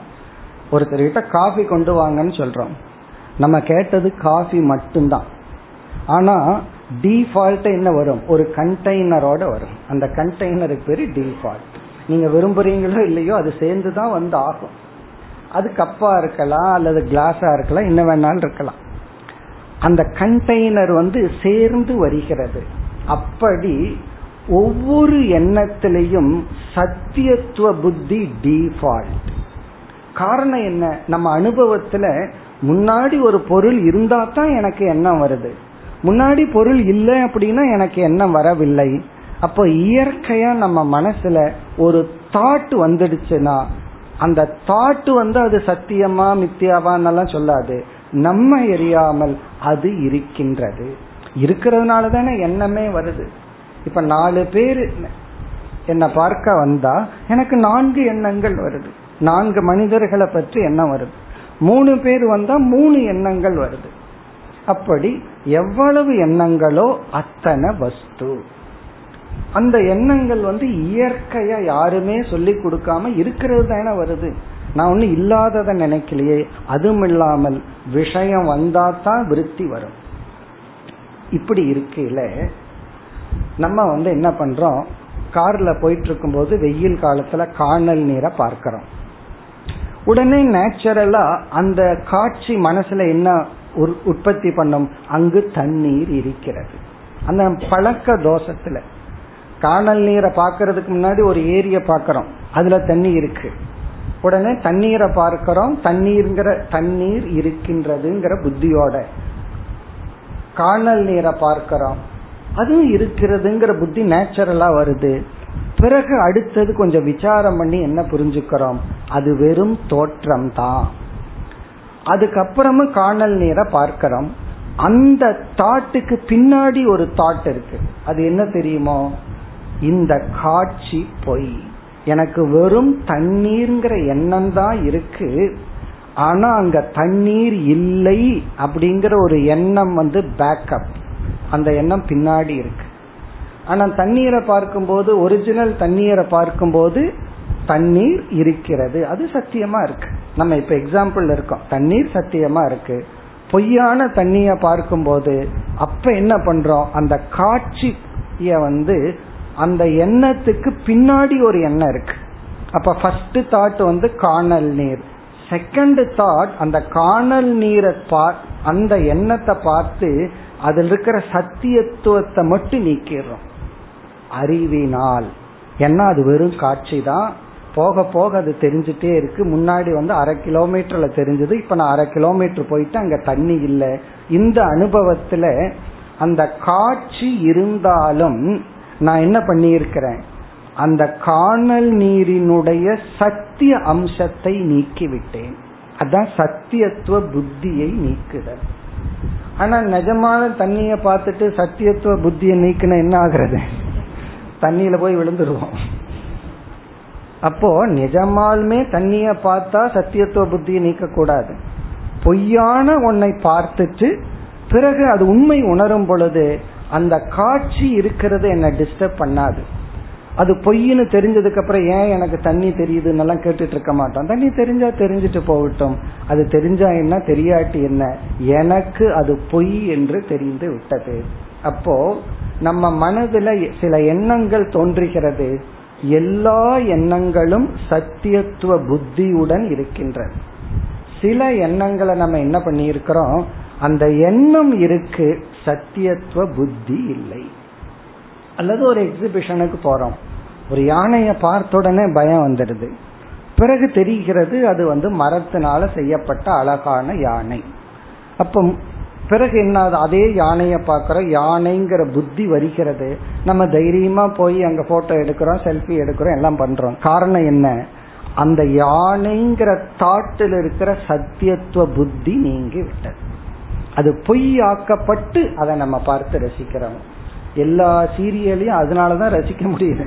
ஒருத்தர்கிட்ட காஃபி கொண்டு வாங்கன்னு சொல்றோம். நம்ம கேட்டது காஃபி மட்டும்தான். ஆனா டிஃபால்ட் என்ன வரும்? ஒரு கண்டெய்னரோட வரும். அந்த கண்டெய்னருக்கு பேரு டிஃபால்ட் நீங்க விரும்புறீங்களோ இல்லையோ அது சேர்ந்து தான் வந்து ஆகும். அது கப்பா இருக்கலாம் அல்லது கிளாஸா இருக்கலாம் என்ன வேணாலும் இருக்கலாம். அந்த கண்டெய்னர் வந்து சேர்ந்து வருகிறது. அப்படி ஒவ்வொரு எண்ணத்திலையும் சத்தியத்துவ புத்தி டிஃபால்ட் காரணம் என்ன? நம்ம அனுபவத்துல முன்னாடி ஒரு பொருள் இருந்தா தான் எனக்கு எண்ணம் வருது. முன்னாடி பொருள் இல்லை அப்படின்னா எனக்கு எண்ணம் வரவில்லை. அப்போ இயற்கையா நம்ம மனசுல ஒரு தாட் வந்துடுச்சுன்னா அந்த தாட் வந்து அது சத்தியமா மித்தியாவான்னெல்லாம் சொல்லாது. நம்ம எரியாமல் அது இருக்கின்றது. இருக்கிறதுனால தானே எண்ணமே வருது. இப்ப நாலு பேர் என்னை பார்க்க வந்தா எனக்கு நான்கு எண்ணங்கள் வருது. நான்கு மனிதர்களை பற்றி எண்ணம் வருது. மூணு பேர் வந்தா மூணு எண்ணங்கள் வருது. அப்படி எவ்வளவு எண்ணங்களோ அத்தனை வஸ்து. அந்த எண்ணங்கள் வந்து இயற்கையா யாருமே சொல்லி கொடுக்காம இருக்கிறது தானே வருது. நான் ஒண்ணு இல்லாதத நினைக்கலையே. அதுவும் இல்லாமல் விஷயம் வந்தா தான் விருத்தி வரும். இப்படி இருக்கையில நம்ம வந்து என்ன பண்றோம்? கார்ல போயிட்டு இருக்கும் போது வெயில் காலத்துல காணல் நீரை பார்க்கிறோம். உடனே நேச்சுரலா அந்த காட்சி மனசுல என்ன உற்பத்தி பண்ணும்? அங்கு தண்ணீர் இருக்கிறது. அந்த பழக்க தோஷத்துல. காணல் நீரை பார்க்கறதுக்கு முன்னாடி ஒரு ஏரிய பார்க்கறோம். அதுல தண்ணி இருக்கு. உடனே தண்ணீரை பார்க்கிறோம். தண்ணீர்ங்கிற தண்ணீர் இருக்கின்றதுங்கிற புத்தியோட. காணல் நீரை பார்க்கிறோம். அதுவும் இருக்கிறதுங்கிற புத்தி நேச்சுரலா வருது. பிறகு அடுத்தது கொஞ்சம் விசாரம் பண்ணி என்ன புரிஞ்சுக்கிறோம்? அது வெறும் தோற்றம் தான் அதுக்கப்புறமும் காணல் நீரை பார்க்கிறோம். அந்த தாட்டுக்கு பின்னாடி ஒரு தாட் இருக்கு. அது என்ன தெரியுமோ? இந்த காட்சி பொய். எனக்கு வெறும் தண்ணீர்ங்கிற எண்ணம் தான் இருக்கு. ஆனா அங்க தண்ணீர் இல்லை அப்படிங்கிற ஒரு எண்ணம் வந்து பேக்கப் அந்த எண்ணம் பின்னாடி இருக்கு. ஆனா தண்ணீரை பார்க்கும்போது ஒரிஜினல் தண்ணீரை பார்க்கும்போது தண்ணீர் இருக்கிறது. அது சத்தியமா இருக்கு. நம்ம இப்ப எக்ஸாம்பிள் இருக்கோம். தண்ணீர் சத்தியமா இருக்கு. பொய்யான தண்ணிய பார்க்கும்போது அப்ப என்ன பண்றோம்? அந்த காட்சிய வந்து அந்த எண்ணத்துக்கு பின்னாடி ஒரு எண்ணம் இருக்கு. அப்ப ஃபர்ஸ்ட் தாட் வந்து காணல் நீர். செகண்ட் தாட் அந்த காணல் நீரை அந்த எண்ணத்தை பார்த்து அதில் இருக்கிற சத்தியத்துவத்தை மட்டும் நீக்கிறோம் அறிவினால். ஏன்னா அது வெறும் காட்சி தான். போக போக அது தெரிஞ்சுட்டே இருக்கு. முன்னாடி வந்து அரை கிலோமீட்டர்ல தெரிஞ்சது. இப்ப நான் அரை கிலோமீட்டர் போயிட்டு அங்க தண்ணி இல்லை. இந்த அனுபவத்துல அந்த காட்சி இருந்தாலும் நான் என்ன பண்ணியிருக்கிறேன்? அந்த காணல் நீரினுடைய சத்திய அம்சத்தை நீக்கிவிட்டேன். அதான் சத்தியத்துவ புத்தியை நீக்குதல். ஆனா நிஜமான தண்ணிய பார்த்துட்டு சத்தியத்துவ புத்தியை நீக்கின என்ன ஆகுறது? தண்ணியில போய் விழுந்துருவோம். அப்போ நிஜமாலுமே தண்ணிய பார்த்தா சத்தியத்துவ புத்தியை நீக்க கூடாது பொய்யான ஒன்னை பார்த்துட்டு பிறகு அது உண்மை உணரும் பொழுது அந்த காட்சி இருக்கிறது என்ன டிஸ்டர்ப் பண்ணாது. அது பொய்ன்னு தெரிஞ்சதுக்கு அப்புறம் ஏன் எனக்கு தண்ணி தெரியுதுன்னு கேட்டுட்டு இருக்க மாட்டோம். தண்ணி தெரிஞ்சா தெரிஞ்சுட்டு போகட்டும். அது தெரிஞ்சா என்ன தெரியாட்டி என்ன? எனக்கு அது பொய் என்று தெரிந்து விட்டது. அப்போ நம்ம மனதுல சில எண்ணங்கள் தோன்றுகிறது. எல்லா எண்ணங்களும் சத்தியத்துவ புத்தியுடன் இருக்கின்றது சில எண்ணங்களை நம்ம என்ன பண்ணியிருக்கிறோம்? அந்த எண்ணம் இருக்கு சத்தியத்துவ புத்தி இல்லை. அல்லது ஒரு எக்ஸிபிஷனுக்கு போறோம். ஒரு யானையை பார்த்த உடனே பயம் வந்துடுது. பிறகு தெரிகிறது அது வந்து மரத்தினால செய்யப்பட்ட அழகான யானை. அப்போ பிறகு என்ன அதே யானையை பார்க்குறோம் யானைங்கிற புத்தி வருகிறது. நம்ம தைரியமா போய் அங்க போட்டோ எடுக்கிறோம் செல்ஃபி எடுக்கிறோம் எல்லாம் பண்றோம். காரணம் என்ன? அந்த யானைங்கிற தாட்டில் இருக்கிற சத்தியத்துவ புத்தி நீங்கி விட்டது. அது பொய் ஆக்கப்பட்டு அதை நம்ம பார்த்து ரசிக்கிறோம். எல்லா சீரியலையும் அதனாலதான் ரசிக்க முடியுது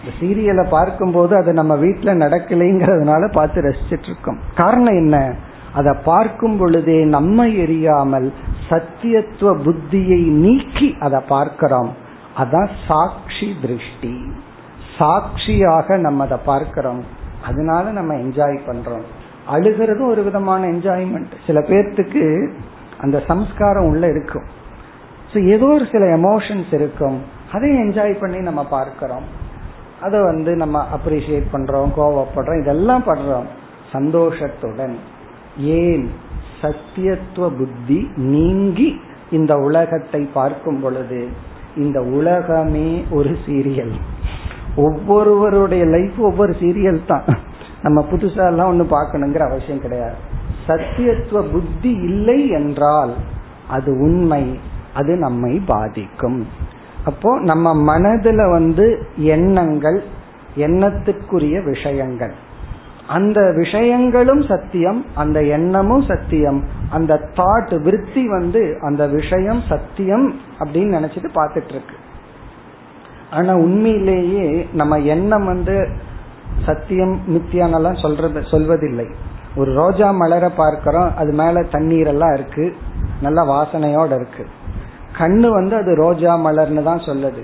இந்த சீரியலை பார்க்கும்போது அது நம்ம வீட்டுல நடக்கலைங்கிறதுனால பார்த்து ரசிச்சிட்டு இருக்கோம் காரணம் என்ன? அதை பார்க்கும் பொழுதே நம்ம எரியாமல் சத்தியத்துவ புத்தியை நீக்கி அதை பார்க்கிறோம். அதான் சாட்சி திருஷ்டி. சாட்சியாக நம்ம அதை பார்க்கிறோம். அதனால நம்ம என்ஜாய் பண்றோம். அழுகிறதும் ஒரு விதமான என்ஜாய்மெண்ட் சில பேர்த்துக்கு அந்த சம்ஸ்காரம் உள்ள இருக்கும். ஏதோ ஒரு சில எமோஷன்ஸ் இருக்கும். அதை என்ஜாய் பண்ணி நம்ம பார்க்கிறோம். அதை வந்து நம்ம அப்ரிஷியேட் பண்றோம் கோவப்படுறோம் இதெல்லாம் படுறோம் சந்தோஷத்துடன். ஏன்? சத்தியத்துவ புத்தி நீங்கி இந்த உலகத்தை பார்க்கும் பொழுது இந்த உலகமே ஒரு சீரியல் ஒவ்வொருவருடைய லைஃப் ஒவ்வொரு சீரியல் தான். நம்ம புதுசா எல்லாம் ஒண்ணு பார்க்கணுங்கிற அவசியம் கிடையாது. சத்தியத்துவ புத்தி இல்லை என்றால் அது உண்மை. அது நம்மை பாதிக்கும். அப்போ நம்ம மனதுல வந்து எண்ணங்கள் எண்ணத்துக்குரிய விஷயங்கள். அந்த விஷயங்களும் சத்தியம் அந்த எண்ணமும் சத்தியம் அந்த தாட் விருத்தி வந்து அந்த விஷயம் சத்தியம் அப்படின்னு நினைச்சிட்டு பார்த்துட்டு இருக்கு ஆனா உண்மையிலேயே நம்ம எண்ணம் வந்து சத்தியம் மித்தியானெல்லாம் சொல்றது சொல்வதில்லை. ஒரு ரோஜா மலரை பார்க்கிறோம் அது மேல தண்ணீர் எல்லாம் இருக்கு நல்ல வாசனையோட இருக்கு. கண்ணு வந்து அது ரோஜா மலர்னு தான் சொல்லுது.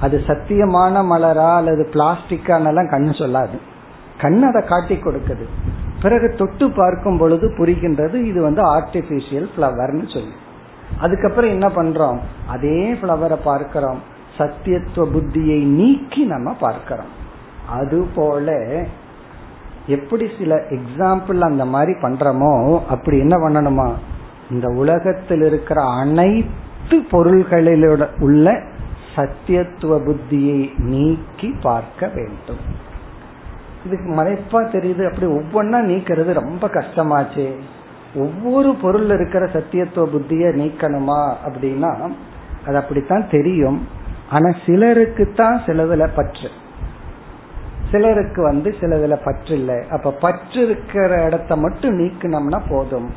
அது சத்தியமான மலரா அல்லது பிளாஸ்டிக்கானெல்லாம் கண்ணு சொல்லாது. கண் அதை காட்டி கொடுக்குது. பிறகு தொட்டு பார்க்கும் பொழுது புரிகின்றது இது வந்து ஆர்டிபிஷியல் பிளவர்னு சொல்லி. அதுக்கப்புறம் என்ன பண்றோம்? அதே பிளவரை பார்க்கிறோம். சத்தியத்துவ புத்தியை நீக்கி நம்ம பார்க்கிறோம். அது போல எப்படி சில எக்ஸாம்பிள் அந்த மாதிரி பண்றோமோ அப்படி என்ன பண்ணணுமா? இந்த உலகத்தில் இருக்கிற அனைத்து பொருள்களிலோட உள்ள சத்தியத்துவ புத்தியை நீக்கி பார்க்க வேண்டும். இதுக்கு மறைப்பா தெரியுது அப்படி ஒவ்வொன்னா நீக்கிறது ரொம்ப கஷ்டமாச்சு. ஒவ்வொரு பொருள் இருக்கிற சத்தியத்துவ புத்திய நீக்கணுமா அப்படின்னா அது அப்படித்தான் தெரியும். ஆனா சிலருக்கு தான் சிலதுல பற்று. சிலருக்கு வந்து சிலதுல பற்று இல்லை. அப்ப பற்று இருக்கிற இடத்த மட்டும் நீக்கினோம்னா போதும்.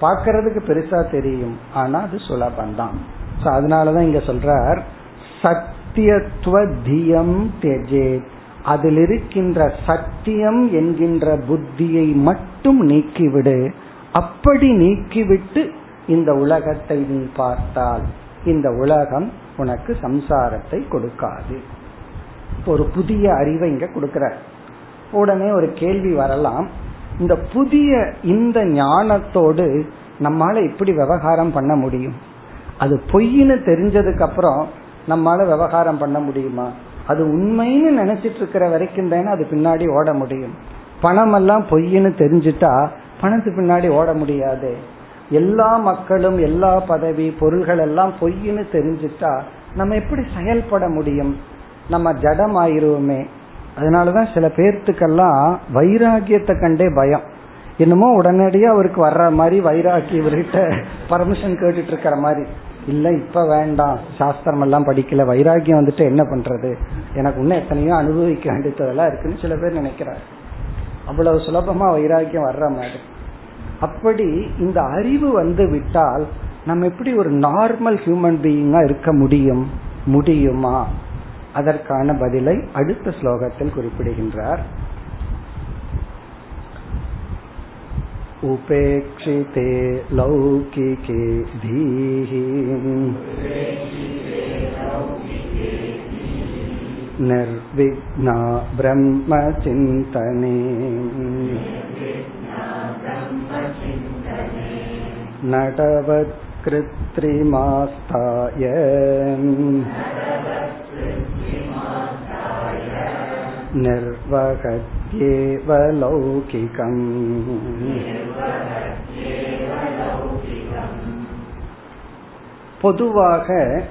பார்க்கறதுக்கு பெருசா தெரியும். ஆனா அது சுலபந்தான் அதனாலதான் இங்க சொல்றார் சத்தியத்துவ தியம் தெஜே அதில் இருக்கின்ற சத்தியம் என்கின்ற புத்தியை மட்டும் நீக்கிவிடு. அப்படி நீக்கிவிட்டு இந்த உலகத்தை நீ பார்த்தால் இந்த உலகம் உனக்கு சம்சாரத்தை கொடுக்காது. ஒரு புதிய அறிவை இங்க கொடுக்கிற உடனே ஒரு கேள்வி வரலாம். இந்த புதிய இந்த ஞானத்தோடு நம்மால எப்படி விவகாரம் பண்ண முடியும்? அது பொய்ன்னு தெரிஞ்சதுக்கு அப்புறம் நம்மால விவகாரம் பண்ண முடியுமா? அது உண்மைன்னு நினைச்சிட்டு இருக்கிற வரைக்கும் தானே அது பின்னாடி ஓட முடியும். பணம் எல்லாம் பொய்ன்னு தெரிஞ்சுட்டா பணத்து பின்னாடி ஓட முடியாது. எல்லா மக்களும் எல்லா பதவி பொருள்கள் எல்லாம் பொய்ன்னு தெரிஞ்சுட்டா நம்ம எப்படி செயல்பட முடியும்? நம்ம ஜடம் ஆயிருவோமே அதனாலதான் சில பேர்த்துக்கெல்லாம் வைராகியத்தை கண்டே பயம். என்னமோ உடனடியா அவருக்கு வர்ற மாதிரி வைராகி இவர்கிட்ட பர்மிஷன் கேட்டுட்டு இருக்கிற மாதிரி. இல்ல இப்ப வேண்டாம். சாஸ்திரம் எல்லாம் படிக்கல. வைராகியம் வந்துட்டு என்ன பண்றது? எனக்கு இன்னும் எத்தனையோ அனுபவிக்க வேண்டியதெல்லாம் இருக்குன்னு சில பேர் நினைக்கிறார் அவ்வளவு சுலபமா வைராகியம் வர்ற மாதிரி. அப்படி இந்த அறிவு வந்து விட்டால் நம்ம எப்படி ஒரு நார்மல் ஹியூமன் பீயிங்கா இருக்க முடியும்? முடியுமா? அதற்கான பதிலை அடுத்த ஸ்லோகத்தில் குறிப்பிடுகின்றார். उपेक्षिते लौकिके धीः निर्विघ्ना ब्रह्मचिन्तने नटवत्कृत्रिमास्ताय ஏவ பொதுவாக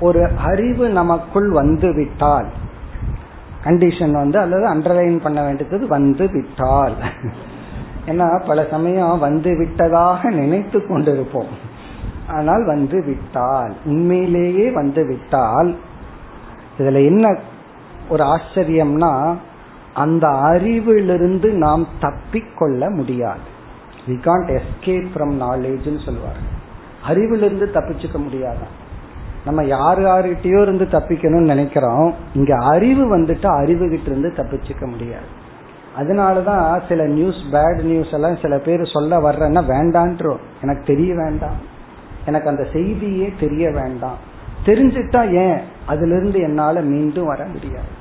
ஒரு அறிவு நமக்குள் வந்துவிட்டால் கண்டிஷன் வந்து அல்லது அண்டர்லைன் பண்ண வேண்டியது வந்து விட்டால் ஏன்னா பல சமயம் வந்து விட்டதாக நினைத்து கொண்டிருப்போம். ஆனால் வந்து விட்டால் உண்மையிலேயே வந்து விட்டால் இதுல என்ன ஒரு ஆச்சரியம்னா அந்த அறிவிலிருந்து நாம் தப்பிக்கொள்ள முடியாது. வி காண்ட் எஸ்கேப் ஃப்ரம் நாலேஜ்னு சொல்லுவார் அறிவிலிருந்து தப்பிச்சுக்க முடியாது. நம்ம யார் யாருகிட்டயோ இருந்து தப்பிக்கணும்னு நினைக்கிறோம். இங்க அறிவு வந்துட்டு அறிவு கிட்ட இருந்து தப்பிச்சுக்க முடியாது. அதனாலதான் சில நியூஸ் பேட் நியூஸ் எல்லாம் சில பேர் சொல்ல வர்றேன்னா வேண்டான்றோம். எனக்கு தெரிய வேண்டாம். எனக்கு அந்த செய்தியே தெரிய வேண்டாம். தெரிஞ்சுட்டா ஏன்? அதுல இருந்து என்னால மீண்டும் வர முடியாது.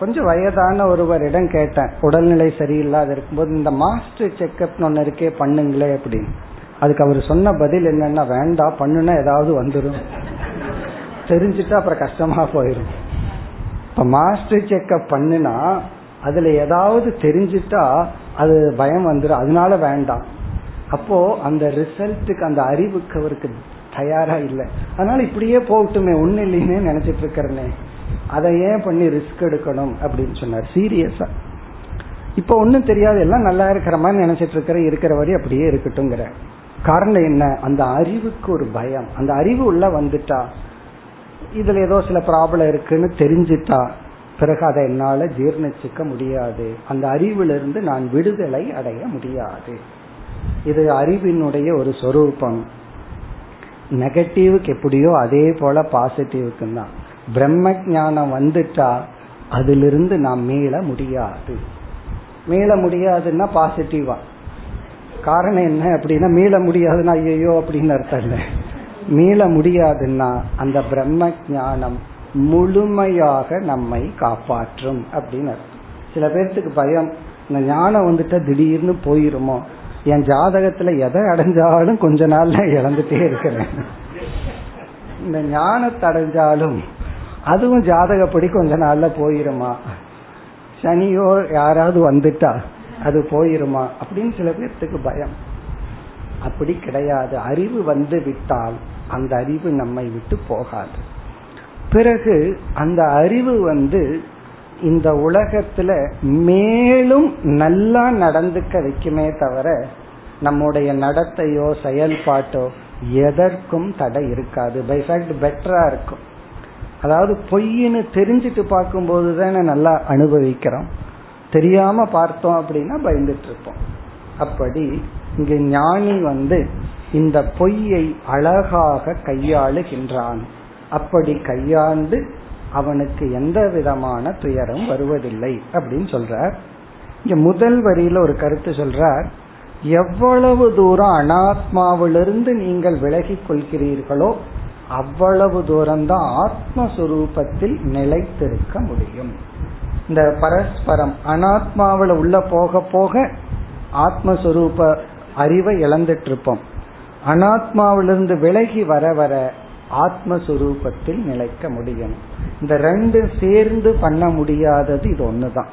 கொஞ்சம் வயதான ஒருவரிடம் கேட்டேன். உடல்நிலை சரியில்லாத இருக்கும்போது இந்த மாஸ்டர் செக்அப் ஒன்னு இருக்கே பண்ணுங்களே அப்படின்னு. அதுக்கு அவர் சொன்ன பதில் என்னன்னா வேண்டாம் பண்ணுனா ஏதாவது வந்துடும் தெரிஞ்சுட்டா அப்புறம் கஷ்டமா போயிடும் இப்ப மாஸ்டர் செக்அப் பண்ணுனா அதுல ஏதாவது தெரிஞ்சிட்டா அது பயம் வந்துடும் அதனால வேண்டாம் அப்போ அந்த ரிசல்ட்டுக்கு அந்த அறிவுக்கு அவருக்கு தயாரா இல்லை. அதனால இப்படியே போகட்டுமே ஒண்ணு இல்லைன்னு நினைச்சிட்டு இருக்கிறனே. அதை ஏன் பண்ணி ரிஸ்க் எடுக்கணும் அப்படின்னு சொன்னார். சீரியஸா இப்ப ஒன்னும் தெரியாது. எல்லாம் நல்லா இருக்கிற மாதிரி நினைச்சிட்டு இருக்கிற இருக்கிற வரை அப்படியே இருக்கட்டும்ங்கிற. காரணம் என்ன? அந்த அறிவுக்கு ஒரு பயம். அந்த அறிவு உள்ள வந்துட்டா இதுல ஏதோ சில ப்ராப்ளம் இருக்குன்னு தெரிஞ்சிட்டா பிறகு அதை என்னால ஜீர்ணிச்சுக்க முடியாது. அந்த அறிவிலிருந்து நான் விடுதலை அடைய முடியாது. இது அறிவினுடைய ஒரு சொரூபம். நெகட்டிவ்க்கு எப்படியோ அதே போல பாசிட்டிவ்க்கு தான் பிரம்ம ஞானம் வந்துட்டா அதிலிருந்து நாம் மீள முடியாது. மீள முடியாதுன்னா பாசிட்டிவா காரணம் என்ன அப்படின்னா மீள முடியாதுன்னா ஐயோ அப்படின்னு அர்த்தம் இல்லை. மீள முடியாதுன்னா அந்த பிரம்ம ஞானம் முழுமையாக நம்மை காப்பாற்றும் அப்படின்னு அர்த்தம். சில பேர்த்துக்கு பயம் இந்த ஞானம் வந்துட்டா திடீர்னு போயிருமோ? என் ஜாதகத்துல எதை அடைஞ்சாலும் கொஞ்ச நாள்ல இழந்துட்டே இருக்கிறேன். இந்த ஞானத்தை அடைஞ்சாலும் அதுவும் ஜாதகப்படி கொஞ்ச நாள்ல போயிருமா? சனியோ யாராவது வந்துட்டா அது போயிருமா? அப்படின்னு சில பேர்த்துக்கு பயம். அப்படி கிடையாது. அறிவு வந்து விட்டால் அந்த அறிவு நம்மை விட்டு போகாது. பிறகு அந்த அறிவு வந்து இந்த உலகத்துல மேலும் நல்லா நடந்துக்க வைக்குமே தவிர நம்முடைய நடத்தையோ செயல்பாட்டோ எதற்கும் தடை இருக்காது. பை ஃபேக்ட் பெட்டரா இருக்கும். அதாவது பொய்ன்னு தெரிஞ்சுட்டு பார்க்கும்போது தானே நல்லா அனுபவிக்கிறோம். தெரியாம பார்த்தோம் அப்படின்னா பயந்துட்டு இருப்போம் அப்படி இங்கு ஞானி வந்து இந்த பொய்யை அழகாக கையாளுகின்றான். அப்படி கையாண்டு அவனுக்கு எந்த விதமான துயரம் வருவதில்லை அப்படின்னு சொல்றார். இங்க முதல் வரியில ஒரு கருத்து சொல்றார். எவ்வளவு தூரம் அனாத்மாவிலிருந்து நீங்கள் விலகிக் கொள்கிறீர்களோ அவ்வளவு தூரம் தான் ஆத்மஸ்வரூபத்தில் நிலைத்திருக்க முடியும். இந்த பரஸ்பரம் அனாத்மாவில உள்ள போக போக ஆத்மஸ்வரூப அறிவை இழந்துட்டு இருப்போம் அனாத்மாவிலிருந்து விலகி வர வர ஆத்மஸ்வரூபத்தில் நிலைக்க முடியும். இந்த ரெண்டு சேர்ந்து பண்ண முடியாதது இது ஒண்ணுதான்.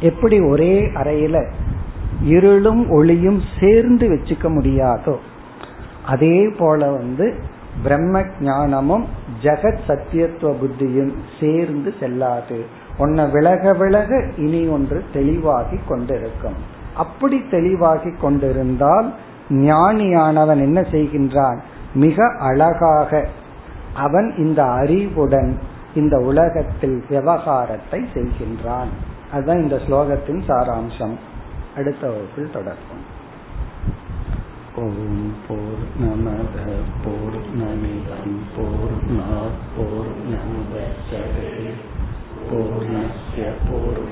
எப்படி ஒரே அறையில இருளும் ஒளியும் சேர்ந்து வச்சுக்க முடியாதோ அதே போல வந்து பிரம்ம ஞானமும் ஜெகத் சத்தியத்துவ புத்தியும் சேர்ந்து செல்லாது. ஒன்ன விலக விலக இனி ஒன்று தெளிவாகி கொண்டிருக்கும். அப்படி தெளிவாகி கொண்டிருந்தால் ஞானியானவன் என்ன செய்கின்றான்? மிக அழகாக அவன் இந்த அறிவுடன் இந்த உலகத்தில் விவகாரத்தை செய்கின்றான். அதுதான் இந்த ஸ்லோகத்தின் சாராம்சம். அடுத்த வகுப்பில் தொடர்போம் ஓம் போ पूर्णमदः पूर्णमिदं पूर्णात् पूर्णस्य पूर्ण